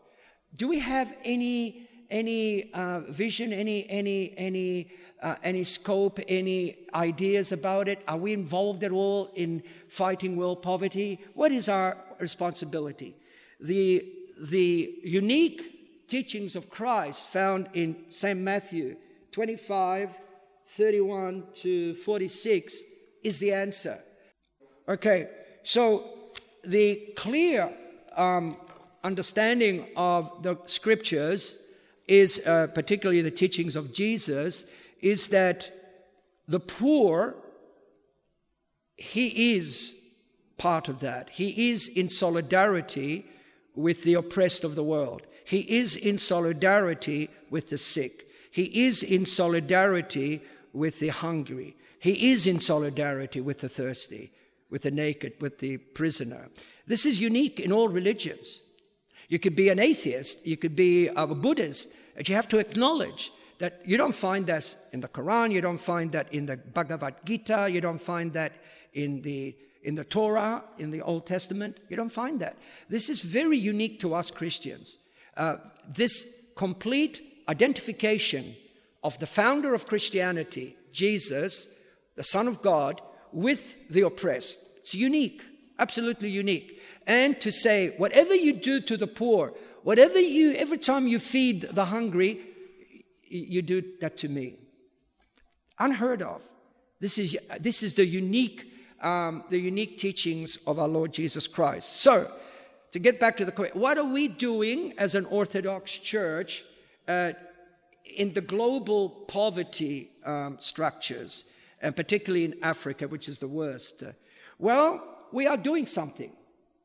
Do we have any any uh, vision, any, any, any, uh, any scope, any ideas about it? Are we involved at all in fighting world poverty? What is our responsibility? The, the unique teachings of Christ found in St. Matthew 25, 31 to 46 is the answer. Okay, so the clear um, understanding of the scriptures is, uh, particularly the teachings of Jesus, is that the poor, he is part of that. He is in solidarity with the oppressed of the world. He is in solidarity with the sick. He is in solidarity with the hungry. He is in solidarity with the thirsty, with the naked, with the prisoner. This is unique in all religions. You could be an atheist, you could be a Buddhist, but you have to acknowledge that you don't find that in the Quran, you don't find that in the Bhagavad Gita, you don't find that in the in the Torah, in the Old Testament, you don't find that. This is very unique to us Christians. Uh, this complete identification of the founder of Christianity, Jesus, the Son of God, with the oppressed. It's unique, absolutely unique and to say, whatever you do to the poor, whatever you, every time you feed the hungry, you do that to me. Unheard of. This is, this is the unique, um, the unique teachings of our Lord Jesus Christ. So, to get back to the question, what are we doing as an Orthodox church uh, in the global poverty um, structures, and particularly in Africa, which is the worst? Well, we are doing something.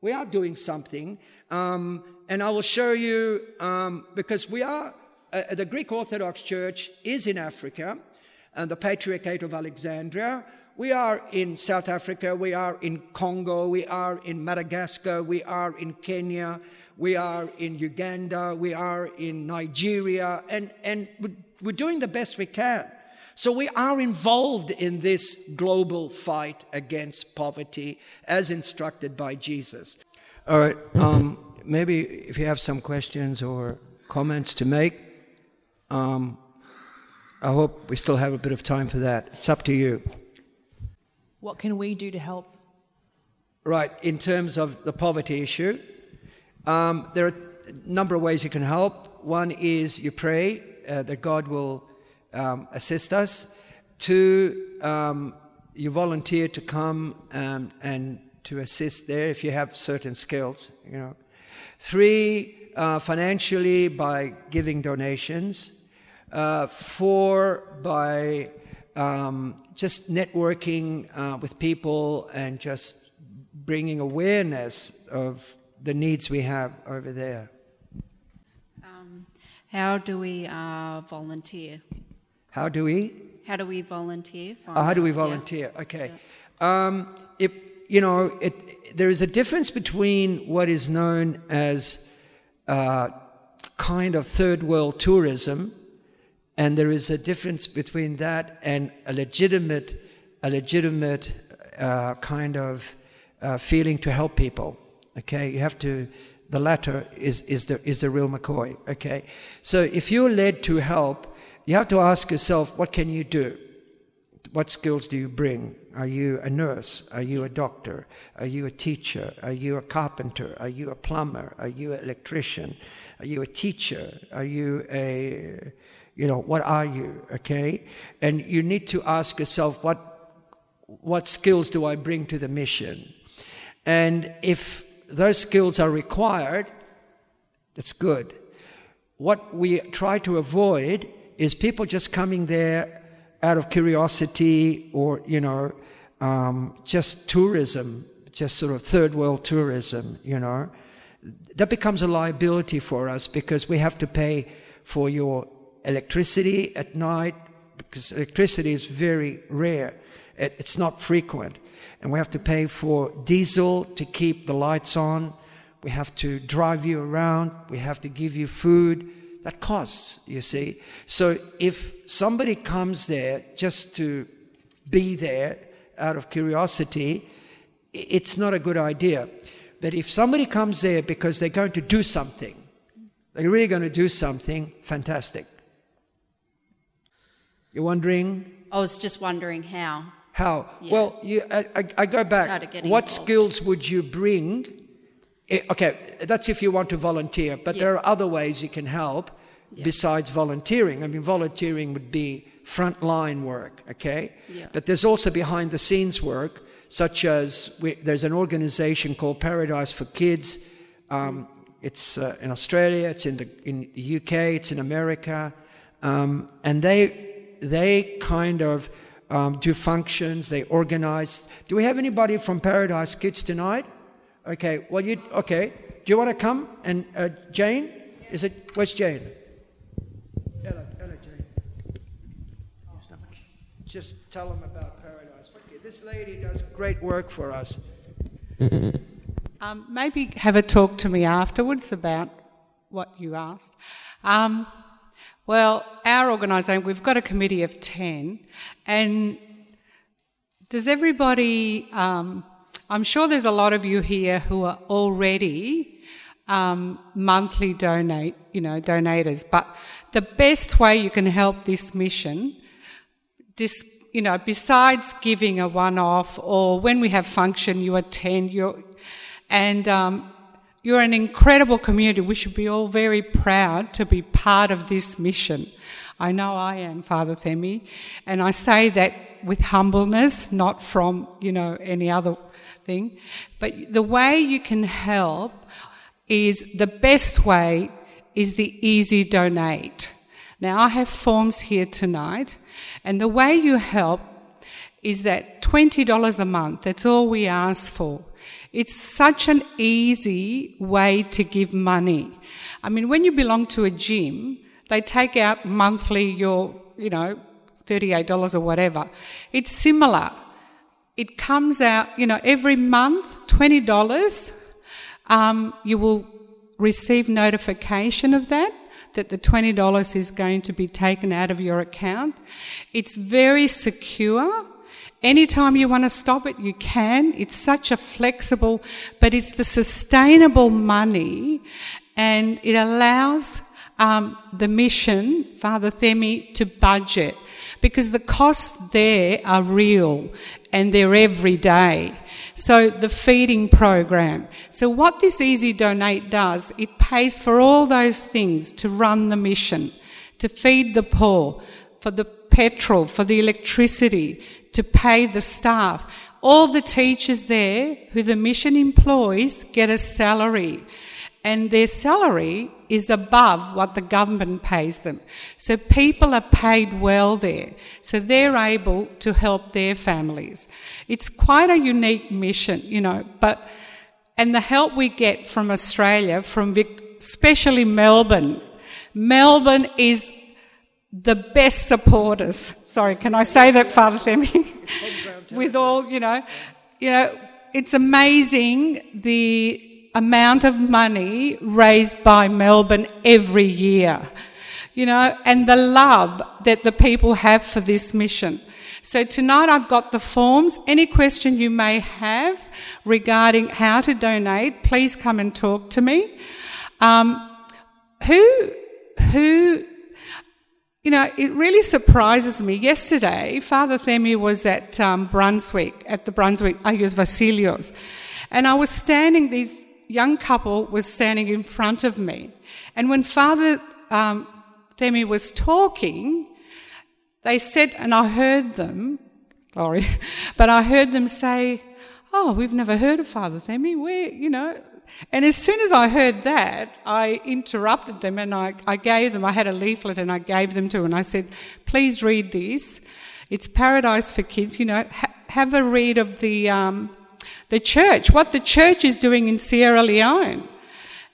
We are doing something. Um, and I will show you, um, because we are, uh, the Greek Orthodox Church is in Africa, and the Patriarchate of Alexandria. We are in South Africa, we are in Congo, we are in Madagascar, we are in Kenya, we are in Uganda, we are in Nigeria, and, and we're doing the best we can. So we are involved in this global fight against poverty as instructed by Jesus. All right, um, maybe if you have some questions or comments to make, um, I hope we still have a bit of time for that. It's up to you. What can we do to help? Right, in terms of the poverty issue, um, there are a number of ways you can help. One is you pray uh, that God will um, assist us. Two, um, you volunteer to come um, and to assist there if you have certain skills. You know. Three, uh, financially by giving donations. Uh, four, by um, just networking uh, with people and just bringing awareness of the needs we have over there. Um, how do we uh, volunteer? How do we? How do we volunteer? Oh, how do we volunteer? Yeah. Okay. Yeah. Um, it, you know, it, there is a difference between what is known as uh, kind of third world tourism And there is a difference between that and a legitimate, a legitimate uh, kind of uh, feeling to help people. Okay, you have to. The latter is is the is the real McCoy. Okay, so if you're led to help, you have to ask yourself, what can you do? What skills do you bring? Are you a nurse? Are you a doctor? Are you a teacher? Are you a carpenter? Are you a plumber? Are you an electrician? Are you a teacher? Are you a, you know, what are you? Okay? And you need to ask yourself, what, what skills do I bring to the mission? And if those skills are required, that's good. What we try to avoid is people just coming there out of curiosity or, you know, um, just tourism, just sort of third world tourism, you know. That becomes a liability for us because we have to pay for your electricity at night because electricity is very rare. It, it's not frequent. And we have to pay for diesel to keep the lights on. We have to drive you around. We have to give you food that costs, you see. So if somebody comes there just to be there out of curiosity, it's not a good idea. But if somebody comes there because they're going to do something, they're really going to do something fantastic. You're wondering? I was just wondering how. How? Yeah. Well, you, I, I, I, go back. What involved. skills would you bring okay, that's if you want to volunteer, but yeah. there are other ways you can help yeah. besides volunteering. I mean, volunteering would be frontline work, okay? Yeah. But there's also behind the scenes work, such as we, there's an organization called Paradise for Kids. Um, it's uh, in Australia, it's in the, in the UK, it's in America, um, and they they kind of um, do functions. They organize. Do we have anybody from Paradise Kids tonight? Okay, well, you, okay. Do you want to come? And uh, Jane? Is it, where's Jane? Hello, hello, Jane. Just tell them about Paradise. This lady does great work for us. Um, maybe have a talk to me afterwards about what you asked. Um, well, our organisation, we've got a committee of 10, and does everybody um, I'm sure there's a lot of you here who are already um, monthly donate, you know, donators. But the best way you can help this mission, this, you know, besides giving a one-off or when we have function, you attend. You're, and um, you're an incredible community. We should be all very proud to be part of this mission. I know I am, Father Themi, and I say that with humbleness, not from, you know, any other thing. But the way you can help is the best way is the easy donate. Now I have forms here tonight and the way you help is that $20 a month, that's all we ask for. It's such an easy way to give money. I mean, when you belong to a gym, they take out monthly your, you know, $38 or whatever. It's similar it comes out, you know, every month, $20. Um, you will receive notification of that, that the $20 is going to be taken out of your account. It's very secure. Anytime you want to stop it, you can. It's such a flexible, but it's the sustainable money and it allows um, the mission, Father Themi, to budget because the costs there are real and they're every day. So the feeding program. So what this Easy Donate does, it pays for all those things to run the mission, to feed the poor, for the petrol, for the electricity, to pay the staff. All the teachers there who the mission employs get a salary and their salary is above what the government pays them. So people are paid well there. So they're able to help their families. It's quite a unique mission, you know, but, and the help we get from Australia, from Vic, especially Melbourne, Melbourne is the best supporters. Sorry, can I say that, Father Themi? With all, you know, you know, it's amazing the amount of money raised by Melbourne every year. you know, and the love that the people have for this mission. So tonight I've got the forms. Any question you may have regarding how to donate, please come and talk to me. Um, who, who, you know, it really surprises me. Yesterday, Father Themi was at um, Brunswick, at the Brunswick Agios Vasilios, and I was standing, these young couple was standing in front of me. And when Father um, Themi was talking, they said, and I heard them, sorry, but I heard them say, Oh, we've never heard of Father Themi. Where, you know. And as soon as I heard that, I interrupted them and I, I gave them, I had a leaflet and I gave them to them and I said, please read this. It's Paradise for Kids. You know, ha- have a read of the, um, the church, what the church is doing in Sierra Leone.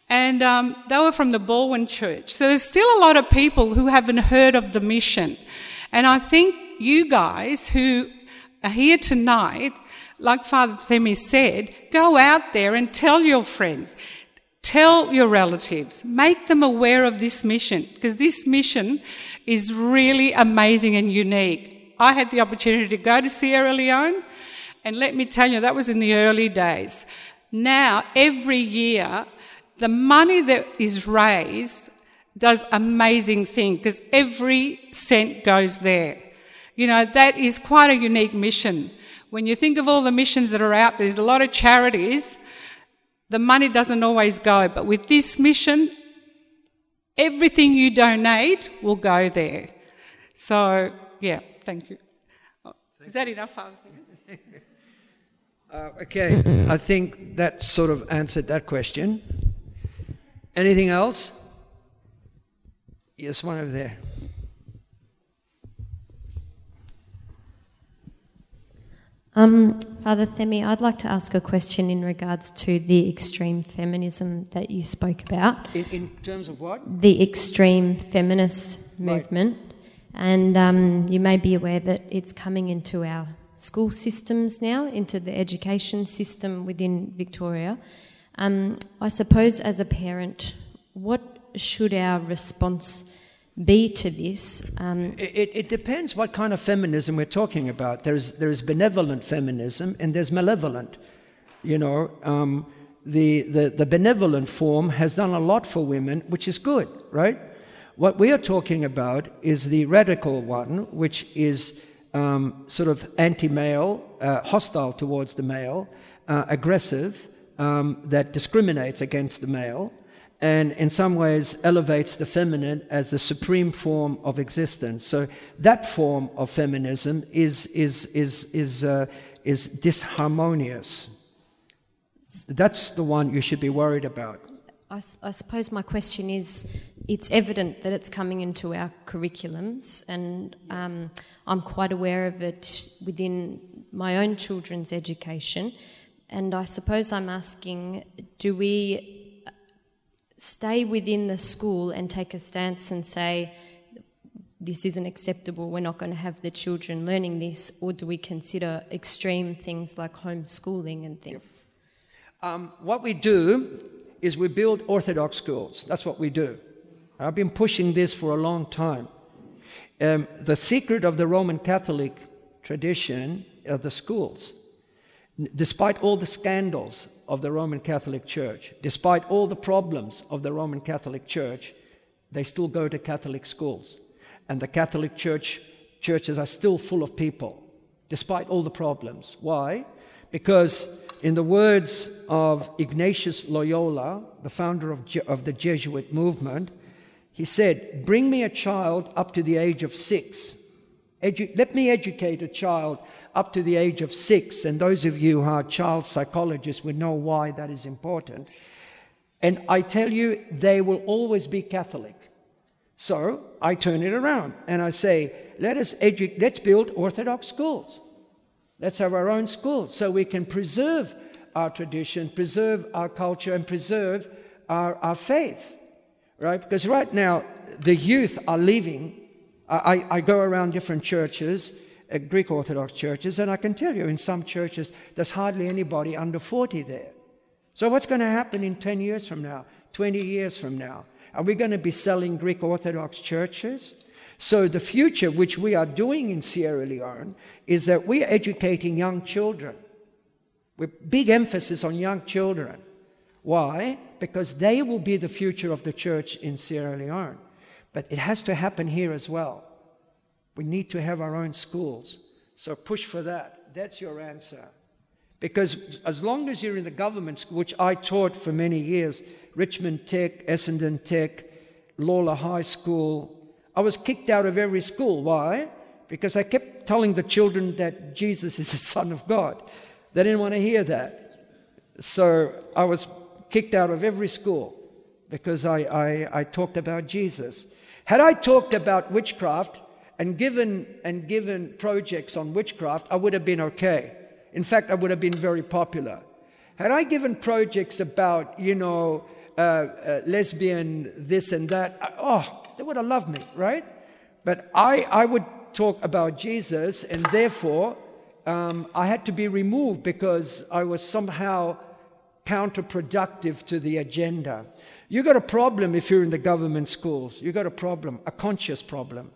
And um, they were from the Baldwin Church. So there's still a lot of people who haven't heard of the mission. And I think you guys who are here tonight, like Father Themi said, go out there and tell your friends, tell your relatives, make them aware of this mission, because this mission is really amazing and unique. I had the opportunity to go to Sierra Leone, and let me tell you, that was in the early days. Now, every year, the money that is raised does amazing thing because every cent goes there. You know, that is quite a unique mission. When you think of all the missions that are out, there's a lot of charities. The money doesn't always go, but with this mission, everything you donate will go there. So, yeah, thank you. Is that enough? Uh, okay, I think that sort of answered that question. Anything else? Yes, one over there. Um, Father Themi, I'd like to ask a question in regards to the extreme feminism that you spoke about. In, in terms of what? The extreme feminist movement. Right. And um, you may be aware that it's coming into our school systems now, into the education system within Victoria. Um, I suppose as a parent, what should our response be to this? Um, it, it, depends what kind of feminism we're talking about. There's, there's benevolent feminism and there's malevolent. You know, um, the, the, the benevolent form has done a lot for women, which is good, right? What we are talking about is the radical one, which is um, sort of anti male, uh, hostile towards the male, uh, aggressive, um, that discriminates against the male and in some ways elevates the feminine as the supreme form of existence. So that form of feminism is, is, is, is, uh, is disharmonious. That's the one you should be worried about. I, I, suppose my question is it's evident that it's coming into our curriculums, and um, I'm quite aware of it within my own children's education. And I suppose I'm asking do we stay within the school and take a stance and say, this isn't acceptable, we're not going to have the children learning this, or do we consider extreme things like homeschooling and things? Yep. Um, what we do is we build orthodox schools. That's what we do. I've been pushing this for a long time. Um, the secret of the Roman Catholic tradition are the schools. Despite all the scandals of the Roman Catholic Church, despite all the problems of the Roman Catholic Church, they still go to Catholic schools. And the Catholic Church churches are still full of people, despite all the problems. Why? Because, in the words of Ignatius Loyola, the founder of, Je- of the Jesuit movement, he said, Bring me a child up to the age of six. Edu- let me educate a child up to the age of six, and those of you who are child psychologists would know why that is important. And I tell you, they will always be Catholic. So I turn it around and I say, let us edu- let's build Orthodox schools. Let's have our own schools so we can preserve our tradition, preserve our culture, and preserve our, our faith. Right? Because right now, the youth are leaving. I, I go around different churches uh, Greek Orthodox churches, and I can tell you in some churches there's hardly anybody under 40 there. So, what's going to happen in 10 years from now, 20 years from now? Are we going to be selling Greek Orthodox churches? So, the future, which we are doing in Sierra Leone, is that we're educating young children with big emphasis on young children. Why? Because they will be the future of the church in Sierra Leone. But it has to happen here as well. We need to have our own schools. So push for that. That's your answer. Because as long as you're in the government school, which I taught for many years, Richmond Tech, Essendon Tech, Lalor High School, I was kicked out of every school. Why? Because I kept telling the children that Jesus is the Son of God. They didn't want to hear that. So I was kicked out of every school because I, I, I talked about Jesus. Had I talked about witchcraft and given, and given projects on witchcraft, I would have been okay. In fact, I would have been very popular. Had I given projects about, you know, uh, uh, lesbian this and that, oh, they would have loved me, right? But I, I would talk about Jesus, and therefore um, I had to be removed because I was somehow counterproductive to the agenda. You got a problem if you're in the government schools. You got a problem, a conscious problem.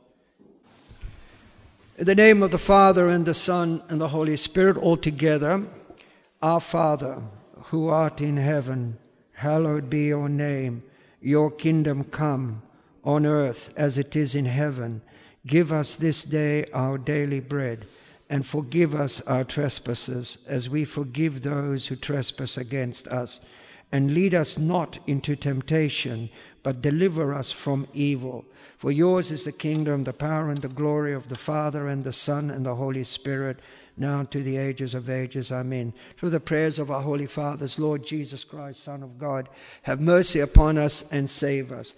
In the name of the Father and the Son and the Holy Spirit, all together, our Father, who art in heaven, hallowed be your name. Your kingdom come on earth as it is in heaven. Give us this day our daily bread, and forgive us our trespasses, as we forgive those who trespass against us. And lead us not into temptation, but deliver us from evil. For yours is the kingdom, the power, and the glory of the Father, and the Son, and the Holy Spirit, now to the ages of ages. Amen. Through the prayers of our Holy Fathers, Lord Jesus Christ, Son of God, have mercy upon us and save us.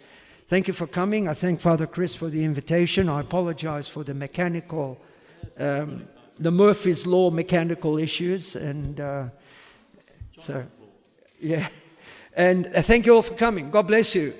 Thank you for coming. I thank Father Chris for the invitation. I apologize for the mechanical, um, the Murphy's Law mechanical issues. And uh, so, yeah. And uh, thank you all for coming. God bless you.